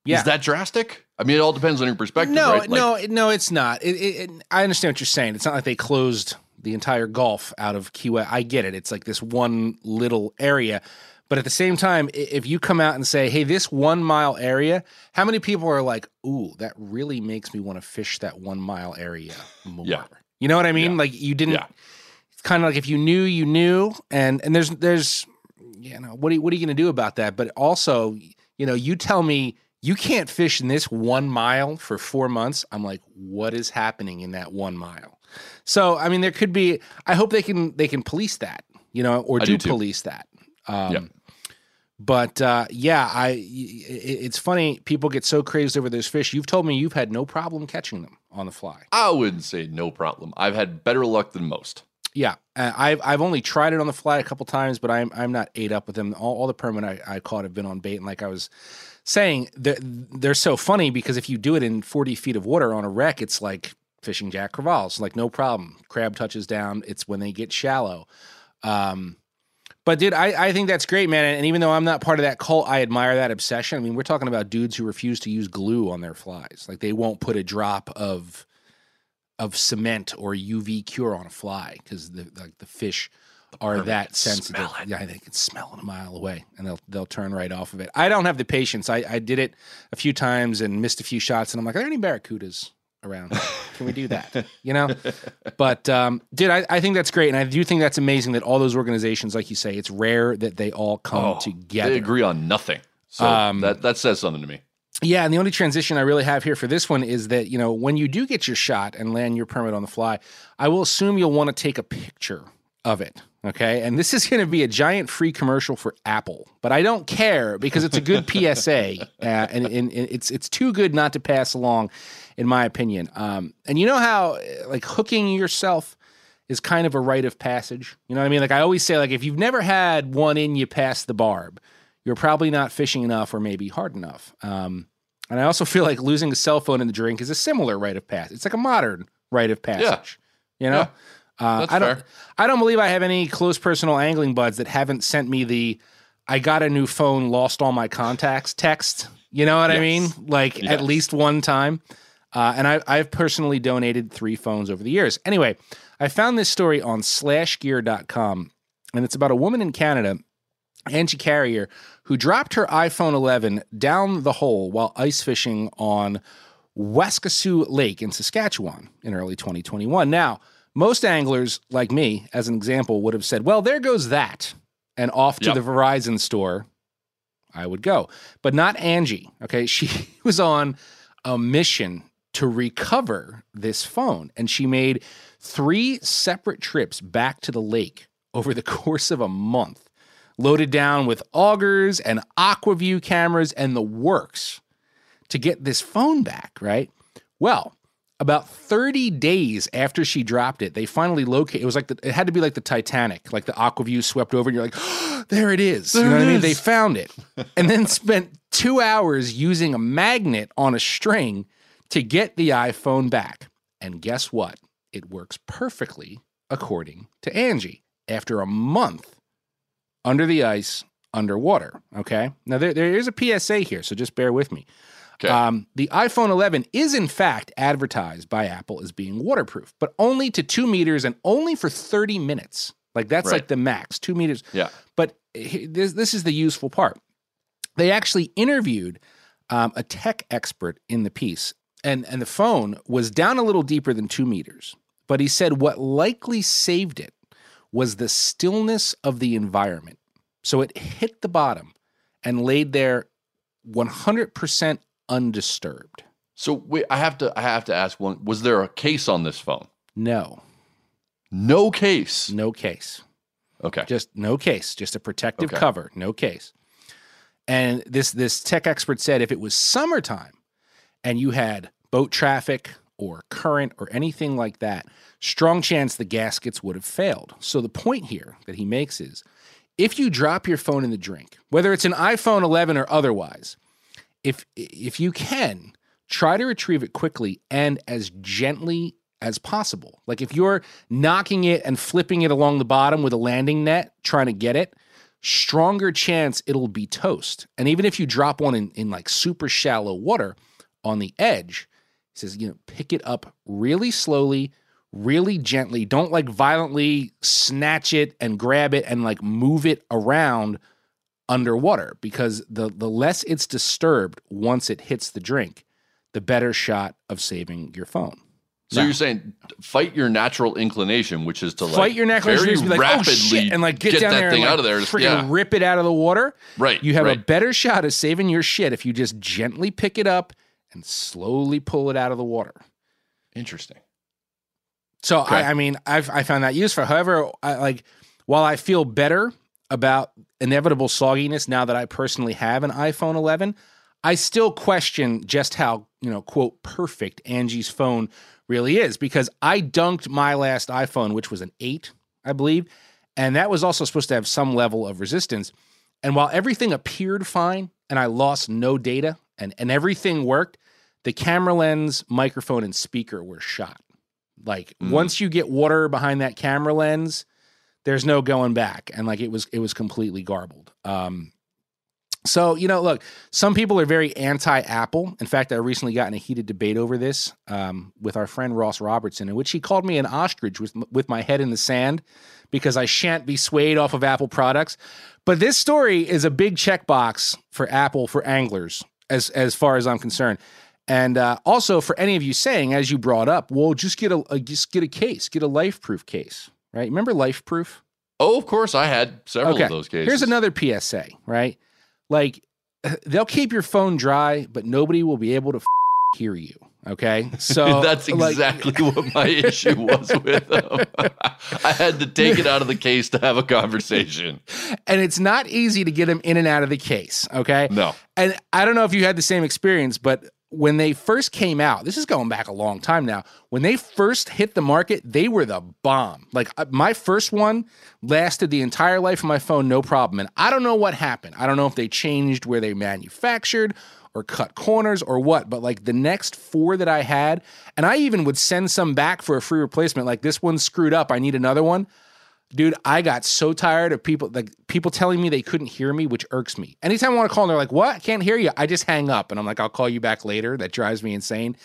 Yeah. Is that drastic? I mean, it all depends on your perspective. no, right? Like, no, no, it's not. It, it, it, I understand what you're saying. It's not like they closed the entire Gulf out of Key West. I get it. It's like this one little area. But at the same time, if you come out and say, hey, this one mile area, how many people are like, ooh, that really makes me want to fish that one mile area more? Yeah. You know what I mean? Like you didn't. Yeah. It's kind of like if you knew, you knew, and and there's there's, you know, what are what are you going to do about that? But also, you know, you tell me you can't fish in this one mile for four months. I'm like, what is happening in that one mile? So I mean, there could be. I hope they can they can police that, you know, or do, do police that. Um, Yeah. But uh, yeah, I. i- It's funny. People get so crazed over those fish. You've told me you've had no problem catching them on the fly. I wouldn't say no problem. I've had better luck than most. Yeah, uh, I've I've only tried it on the fly a couple times, but I'm I'm not ate up with them. All, all the permit I, I caught have been on bait, and like I was saying, they're they're so funny because if you do it in 40 feet of water on a wreck, it's like fishing jack crevalles, like no problem. Crab touches down. It's when they get shallow. Um, but dude, I, I think that's great, man. And even though I'm not part of that cult, I admire that obsession. I mean, we're talking about dudes who refuse to use glue on their flies. Like they won't put a drop of of cement or UV cure on a fly because the like the fish are that sensitive. Yeah, they can smell it a mile away, and they'll they'll turn right off of it. I don't have the patience. I, I did it a few times and missed a few shots, and I'm like, are there any barracudas around? Can we do that? You know. But um, dude, I, I think that's great, and I do think that's amazing that all those organizations, like you say, it's rare that they all come Oh, together. They agree on nothing. So Um, that that says something to me. Yeah, and the only transition I really have here for this one is that, you know, when you do get your shot and land your permit on the fly, I will assume you'll want to take a picture of it. Okay. And this is going to be a giant free commercial for Apple, but I don't care because it's a good PSA uh, and, and, and it's, it's too good not to pass along, in my opinion. Um, and you know how, uh, like, hooking yourself is kind of a rite of passage. You know what I mean? Like, I always say, like, if you've never had one in you past the barb, you're probably not fishing enough or maybe hard enough. Um, and I also feel like losing a cell phone in the drink is a similar rite of passage. It's like a modern rite of passage. yeah. You know, uh, I don't. fair. I don't believe I have any close personal angling buds that haven't sent me the "I got a new phone, lost all my contacts" text. You know what I mean? Like at least one time. Uh, and I, I've personally donated three phones over the years. Anyway, I found this story on slashgear.com, and it's about a woman in Canada Angie Carrier, who dropped her iPhone 11 down the hole while ice fishing on Waskesiu Lake in Saskatchewan in early 2021. Now, most anglers like me, as an example, would have said, well, there goes that, and off to Yep. the Verizon store I would go. But not Angie. Okay. She was on a mission to recover this phone, and she made three separate trips back to the lake over the course of a month loaded down with augers and Aqua-Vu cameras and the works to get this phone back, right? Well, about 30 days after she dropped it, they finally located it was like the, it had to be like the Titanic, like the Aqua-Vu swept over and you're like, there it is. you know what I mean? They found it. and then spent 2 hours using a magnet on a string to get the iPhone back. And guess what? It works perfectly according to Angie. After a month under the ice, underwater. Okay. Now there, there is a PSA here, so just bear with me. Okay. Um, the iPhone 11 is in fact advertised by Apple as being waterproof, but only to two meters and only for 30 minutes. Like that's Right. like the max, two meters. Yeah. But this, this is the useful part. They actually interviewed um, a tech expert in the piece, and, and the phone was down a little deeper than two meters. But he said what likely saved it was the stillness of the environment. So it hit the bottom and laid there 100% undisturbed. So wait, I have to I have to ask one. Was there a case on this phone? No, No case. no case. Okay. Just no case, just a protective Okay. cover, no case. And this this tech expert said if it was summertime and you had boat traffic or current or anything like that, strong chance the gaskets would have failed. So the point here that he makes is if you drop your phone in the drink, whether it's an iPhone 11 or otherwise, if if you can try to retrieve it quickly and as gently as possible. Like if you're knocking it and flipping it along the bottom with a landing net trying to get it, stronger chance it'll be toast. And even if you drop one in, in like super shallow water on the edge, he says, you know, pick it up really slowly, really gently. Don't like violently snatch it and grab it and like move it around underwater because the the less it's disturbed once it hits the drink, the better shot of saving your phone. So Now- you're saying fight your natural inclination, which is to like fight your very be like, oh, rapidly oh shit, and like get, down that there thing and, like, out of there. freaking Yeah. rip it out of the water. Right, You have a better shot of saving your shit if you just gently pick it up and slowly pull it out of the water. Interesting. So Okay. I, I mean, I've I found that useful. However, I, like while I feel better about inevitable sogginess now that I personally have an iPhone 11, I still question just how you know quote perfect Angie's phone really is because I dunked my last iPhone, which was an eight, I believe, and that was also supposed to have some level of resistance. And while everything appeared fine and I lost no data and, and everything worked, the camera lens, microphone, and speaker were shot. Like mm. once you get water behind that camera lens, there's no going back. And like it was it was completely garbled. Um so, you know, look, some people are very anti Apple. In fact, I recently got in a heated debate over this um, with our friend Ross Robertson, in which he called me an ostrich with, with my head in the sand because I shan't be swayed off of Apple products. But this story is a big checkbox for Apple for anglers, as, as far as I'm concerned. And uh, also for any of you saying, as you brought up, well, just get a, a just get a case, get a life proof case, right? Remember life proof? Oh, of course, I had several of those cases. Here's another PSA, right? Like they'll keep your phone dry, but nobody will be able to f- hear you. Okay, so that's like- exactly what my issue was with them. I had to take it out of the case to have a conversation. and it's not easy to get them in and out of the case. Okay, No. and I don't know if you had the same experience, but when they first came out, this is going back a long time now. When they first hit the market, they were the bomb. Like uh, my first one lasted the entire life of my phone, no problem. And I don't know what happened. I don't know if they changed where they manufactured or cut corners or what, but like the next four that I had, and I even would send some back for a free replacement. Like this one's screwed up. I need another one dude i got so tired of people like people telling me they couldn't hear me which irks me anytime i want to call and they're like what i can't hear you i just hang up and i'm like i'll call you back later that drives me insane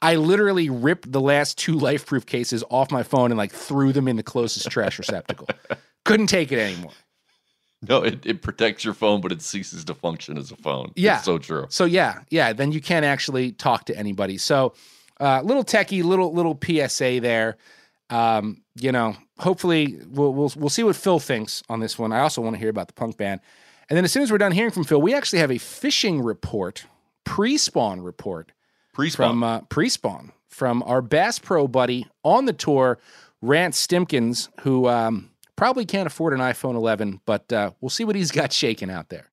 i literally ripped the last two life proof cases off my phone and like threw them in the closest trash receptacle couldn't take it anymore No, it, it protects your phone, but it ceases to function as a phone. Yeah. It's so true. So yeah, yeah, then you can't actually talk to anybody. So uh, little techie, little little PSA there. Um, you know, hopefully we'll, we'll we'll see what Phil thinks on this one. I also want to hear about the punk band. And then as soon as we're done hearing from Phil, we actually have a fishing report, pre-spawn report Pre-spawn. from uh, pre-spawn from our Bass Pro buddy on the tour, Rance Stimkins, who um, probably can't afford an iPhone 11, but uh, we'll see what he's got shaking out there.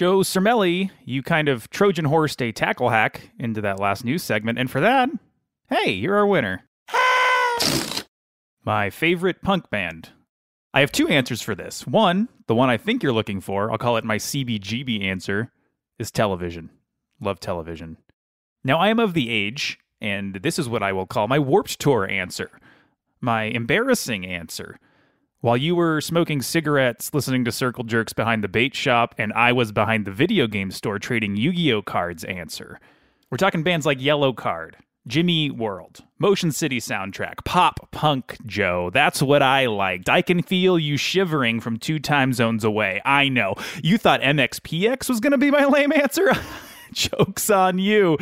Joe Cermele, you kind of Trojan horsed a tackle hack into that last news segment, and for that, hey, you're our winner. My favorite punk band. I have two answers for this. One, the one I think you're looking for, I'll call it my CBGB answer, is television. Love television. Now, I am of the age, and this is what I will call my warped tour answer. My embarrassing answer. While you were smoking cigarettes, listening to circle jerks behind the bait shop, and I was behind the video game store trading Yu Gi Oh cards answer. We're talking bands like Yellow Card, Jimmy World, Motion City Soundtrack, Pop Punk Joe. That's what I liked. I can feel you shivering from two time zones away. I know. You thought MXPX was going to be my lame answer? Joke's on you.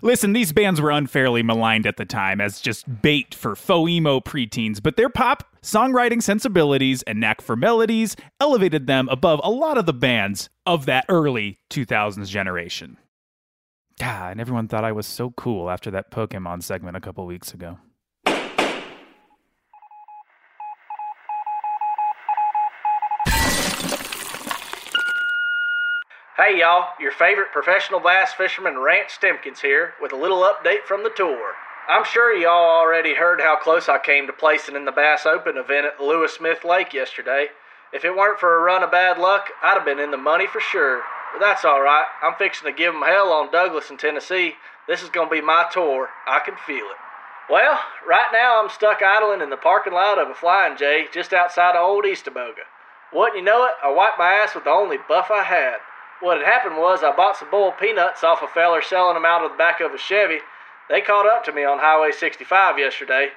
Listen, these bands were unfairly maligned at the time as just bait for faux emo preteens, but their pop, songwriting sensibilities, and knack for melodies elevated them above a lot of the bands of that early 2000s generation. God, and everyone thought I was so cool after that Pokemon segment a couple weeks ago. Hey y'all, your favorite professional bass fisherman Rance Stimkins here with a little update from the tour. I'm sure y'all already heard how close I came to placing in the Bass Open event at Lewis Smith Lake yesterday. If it weren't for a run of bad luck, I'd have been in the money for sure. But that's alright, I'm fixing to give 'em hell on Douglas in Tennessee. This is gonna be my tour, I can feel it. Well, right now I'm stuck idling in the parking lot of a Flying J just outside of Old Eastaboga. Wouldn't you know it, I wiped my ass with the only buff I had. What had happened was I bought some boiled peanuts off a feller selling them out of the back of a Chevy. They caught up to me on Highway 65 yesterday.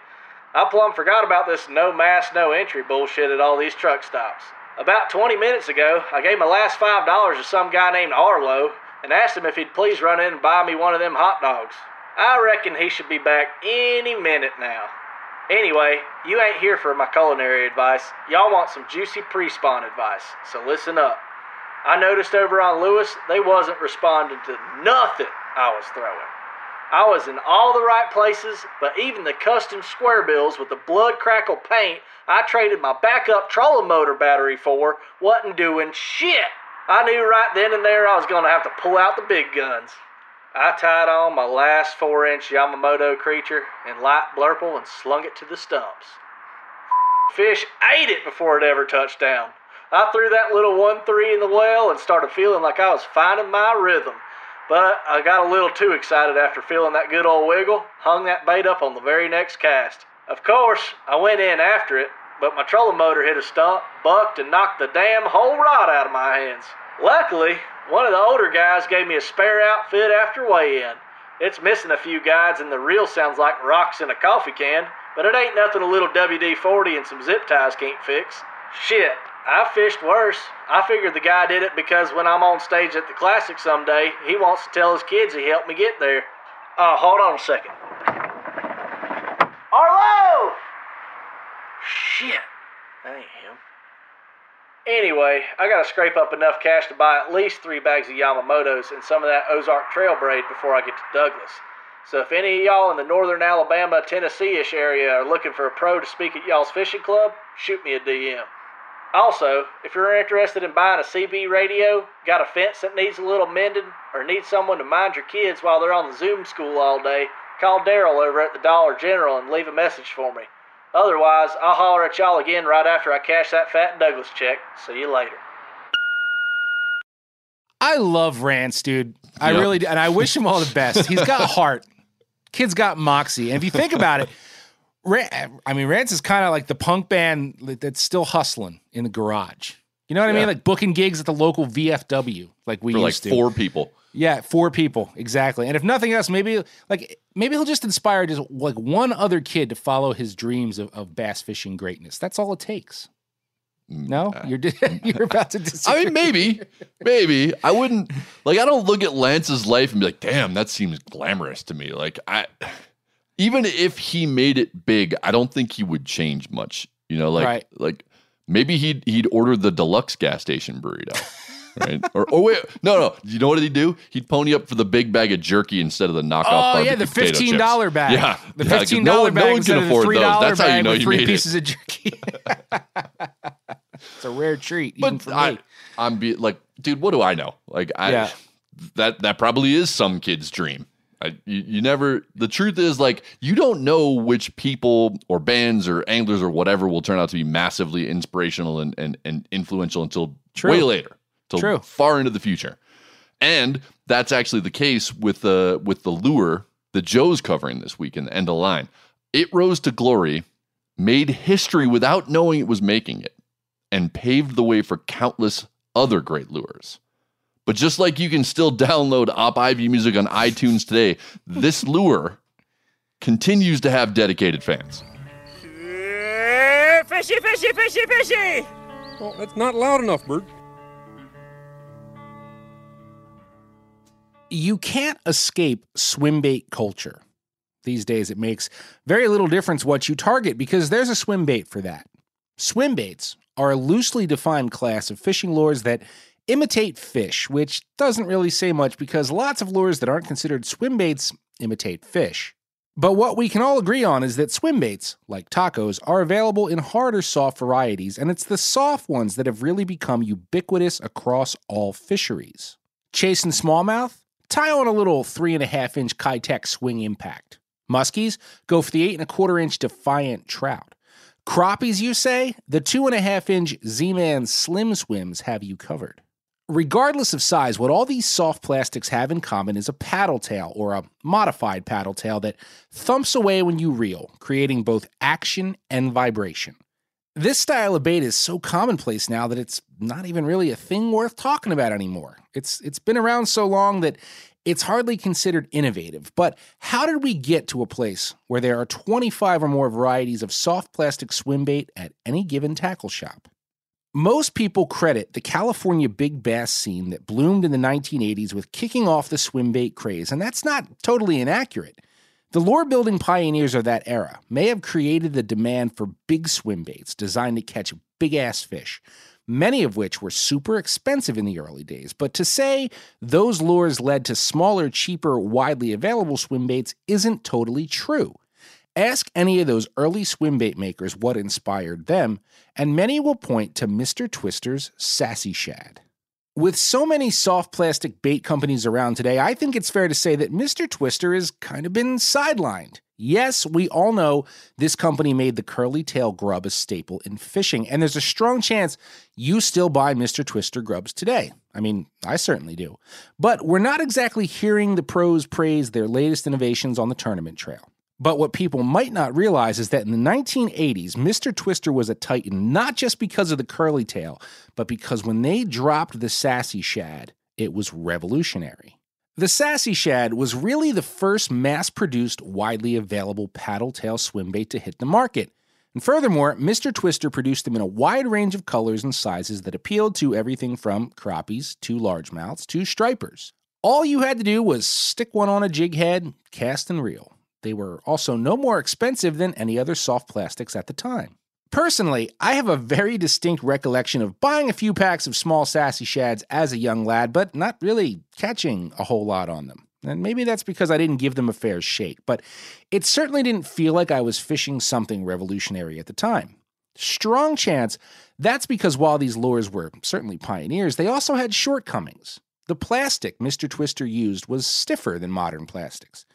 I plumb forgot about this no mask, no entry bullshit at all these truck stops. About 20 minutes ago, I gave my last $5 to some guy named Arlo and asked him if he'd please run in and buy me one of them hot dogs. I reckon he should be back any minute now. Anyway, you ain't here for my culinary advice. Y'all want some juicy pre-spawn advice, so listen up. I noticed over on Lewis, they wasn't responding to nothing I was throwing. I was in all the right places, but even the custom square bills with the blood crackle paint I traded my backup trolling motor battery for wasn't doing shit. I knew right then and there I was going to have to pull out the big guns. I tied on my last four inch Yamamoto creature in light blurple and slung it to the stumps. Fish ate it before it ever touched down. I threw that little 1 3 in the well and started feeling like I was finding my rhythm. But I got a little too excited after feeling that good old wiggle, hung that bait up on the very next cast. Of course, I went in after it, but my trolling motor hit a stump, bucked, and knocked the damn whole rod out of my hands. Luckily, one of the older guys gave me a spare outfit after weigh in. It's missing a few guides, and the reel sounds like rocks in a coffee can, but it ain't nothing a little WD 40 and some zip ties can't fix. Shit, I fished worse. I figured the guy did it because when I'm on stage at the Classic someday, he wants to tell his kids he helped me get there. Oh, hold on a second. Arlo! Shit, that ain't him. Anyway, I gotta scrape up enough cash to buy at least three bags of Yamamotos and some of that Ozark Trail braid before I get to Douglas. So if any of y'all in the northern Alabama, Tennessee-ish area are looking for a pro to speak at y'all's fishing club, shoot me a DM. Also, if you're interested in buying a CB radio, got a fence that needs a little mending, or need someone to mind your kids while they're on the Zoom school all day, call Daryl over at the Dollar General and leave a message for me. Otherwise, I'll holler at y'all again right after I cash that Fat Douglas check. See you later. I love Rance, dude. I Yep. really do. And I wish him all the best. He's got heart. Kid's got moxie. And if you think about it, Ran- I mean, Rance is kind of like the punk band that's still hustling in the garage. You know what I mean? Like booking gigs at the local VFW, like we for like used to. four people. Yeah, four people exactly. And if nothing else, maybe like maybe he'll just inspire just like one other kid to follow his dreams of, of bass fishing greatness. That's all it takes. Mm, no, uh, you're you're about to. I mean, maybe, maybe I wouldn't like. I don't look at Lance's life and be like, "Damn, that seems glamorous to me." Like, I even if he made it big, I don't think he would change much. You know, like Right. like maybe he'd he'd order the deluxe gas station burrito. Right or, or wait, no, no. You know what he'd do? He'd pony up for the big bag of jerky instead of the knockoff. Oh yeah, the fifteen dollar bag. Yeah, the fifteen no dollar one- bag No one can afford those. That's how you know you three made pieces it. of jerky. it's a rare treat, even But for I, me. I'm be like, dude, what do I know? Like, I Yeah. that that probably is some kid's dream. I, you, you never. The truth is, like, you don't know which people or bands or anglers or whatever will turn out to be massively inspirational and and, and influential until True. way later, till True. far into the future. And that's actually the case with the with the lure that Joe's covering this week in the end of line. It rose to glory, made history without knowing it was making it, and paved the way for countless other great lures. But just like you can still download Op Ivy music on iTunes today, this lure continues to have dedicated fans. Uh, fishy, fishy, fishy, fishy! Well, that's not loud enough, Bert. You can't escape swim bait culture. These days, it makes very little difference what you target because there's a swim bait for that. Swim baits are a loosely defined class of fishing lures that imitate fish, which doesn't really say much because lots of lures that aren't considered swim baits imitate fish. But what we can all agree on is that swim baits, like tacos, are available in hard or soft varieties, and it's the soft ones that have really become ubiquitous across all fisheries. Chasing smallmouth? Tie on a little three and a half inch Keitech swing impact. Muskies? Go for the eight and a quarter inch Defiant trout. Crappies, you say? The two and a half inch Z Man Slim Swims have you covered. Regardless of size, what all these soft plastics have in common is a paddle tail or a modified paddle tail that thumps away when you reel, creating both action and vibration. This style of bait is so commonplace now that it's not even really a thing worth talking about anymore. It's it's been around so long that it's hardly considered innovative. But how did we get to a place where there are 25 or more varieties of soft plastic swim bait at any given tackle shop? Most people credit the California big bass scene that bloomed in the 1980s with kicking off the swim bait craze, and that's not totally inaccurate. The lure building pioneers of that era may have created the demand for big swim baits designed to catch big ass fish, many of which were super expensive in the early days. But to say those lures led to smaller, cheaper, widely available swim baits isn't totally true. Ask any of those early swim bait makers what inspired them, and many will point to Mr. Twister's Sassy Shad. With so many soft plastic bait companies around today, I think it's fair to say that Mr. Twister has kind of been sidelined. Yes, we all know this company made the curly tail grub a staple in fishing, and there's a strong chance you still buy Mr. Twister grubs today. I mean, I certainly do. But we're not exactly hearing the pros praise their latest innovations on the tournament trail. But what people might not realize is that in the 1980s, Mr. Twister was a titan not just because of the curly tail, but because when they dropped the Sassy Shad, it was revolutionary. The Sassy Shad was really the first mass produced, widely available paddle tail swim bait to hit the market. And furthermore, Mr. Twister produced them in a wide range of colors and sizes that appealed to everything from crappies to largemouths to stripers. All you had to do was stick one on a jig head, cast and reel. They were also no more expensive than any other soft plastics at the time. Personally, I have a very distinct recollection of buying a few packs of small sassy shads as a young lad, but not really catching a whole lot on them. And maybe that's because I didn't give them a fair shake, but it certainly didn't feel like I was fishing something revolutionary at the time. Strong chance that's because while these lures were certainly pioneers, they also had shortcomings. The plastic Mr. Twister used was stiffer than modern plastics.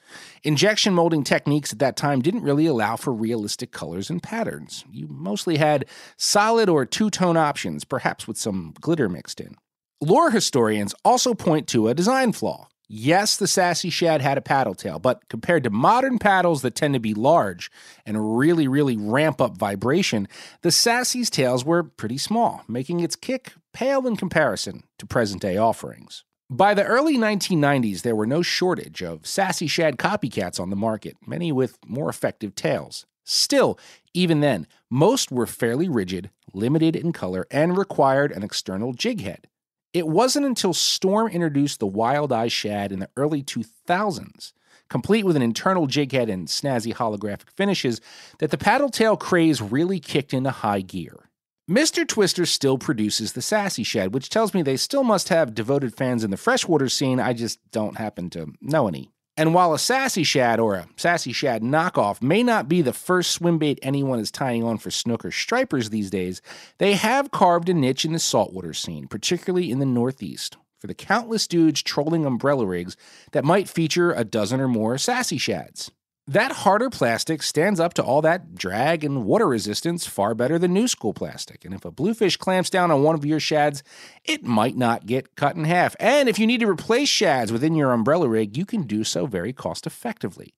Injection molding techniques at that time didn't really allow for realistic colors and patterns. You mostly had solid or two tone options, perhaps with some glitter mixed in. Lore historians also point to a design flaw. Yes, the Sassy Shad had a paddle tail, but compared to modern paddles that tend to be large and really, really ramp up vibration, the Sassy's tails were pretty small, making its kick pale in comparison to present day offerings. By the early 1990s, there were no shortage of Sassy Shad copycats on the market, many with more effective tails. Still, even then, most were fairly rigid, limited in color, and required an external jig head. It wasn't until Storm introduced the Wild Eye Shad in the early 2000s, complete with an internal jig head and snazzy holographic finishes, that the paddle tail craze really kicked into high gear. Mr. Twister still produces the Sassy Shad, which tells me they still must have devoted fans in the freshwater scene. I just don't happen to know any. And while a Sassy Shad or a Sassy Shad knockoff may not be the first swim bait anyone is tying on for snook or stripers these days, they have carved a niche in the saltwater scene, particularly in the Northeast, for the countless dudes trolling umbrella rigs that might feature a dozen or more Sassy Shads. That harder plastic stands up to all that drag and water resistance far better than new school plastic. And if a bluefish clamps down on one of your shads, it might not get cut in half. And if you need to replace shads within your umbrella rig, you can do so very cost effectively.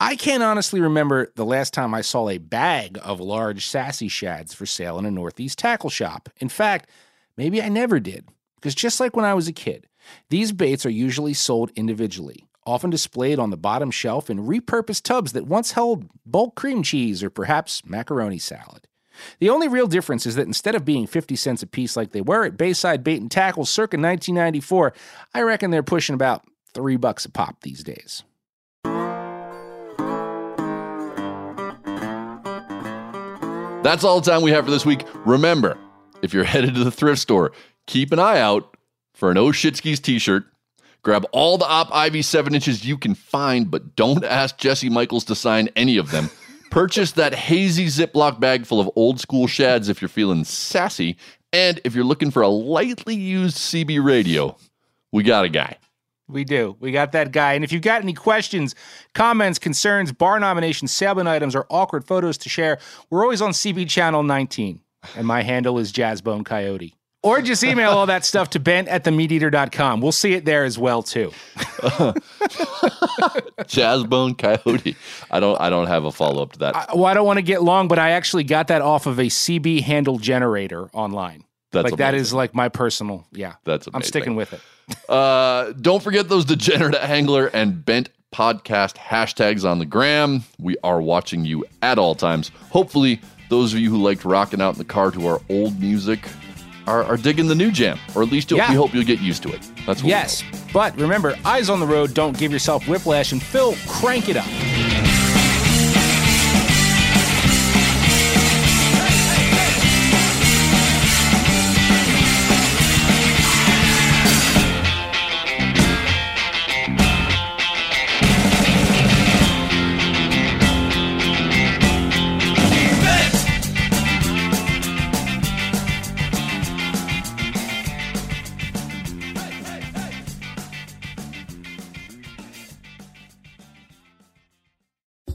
I can't honestly remember the last time I saw a bag of large sassy shads for sale in a Northeast tackle shop. In fact, maybe I never did. Because just like when I was a kid, these baits are usually sold individually often displayed on the bottom shelf in repurposed tubs that once held bulk cream cheese or perhaps macaroni salad. The only real difference is that instead of being 50 cents a piece like they were at Bayside Bait and Tackle circa 1994, I reckon they're pushing about three bucks a pop these days. That's all the time we have for this week. Remember, if you're headed to the thrift store, keep an eye out for an oh Oshitskis t-shirt. Grab all the Op Ivy 7 inches you can find, but don't ask Jesse Michaels to sign any of them. Purchase that hazy Ziploc bag full of old school shads if you're feeling sassy. And if you're looking for a lightly used CB radio, we got a guy. We do. We got that guy. And if you've got any questions, comments, concerns, bar nominations, salesman items, or awkward photos to share, we're always on CB Channel 19. And my handle is Jazzbone Coyote. Or just email all that stuff to bent at themeateater.com. We'll see it there as well, too. Jazzbone Coyote. I don't I don't have a follow up to that. I, well, I don't want to get long, but I actually got that off of a CB handle generator online. That's like that amazing. is like my personal, yeah. That's I'm sticking with it. Uh, don't forget those degenerate angler and bent podcast hashtags on the gram. We are watching you at all times. Hopefully, those of you who liked rocking out in the car to our old music are, are digging the new jam, or at least you'll, Yeah. we hope you'll get used to it. That's Yes. But remember, eyes on the road, don't give yourself whiplash. And Phil, crank it up.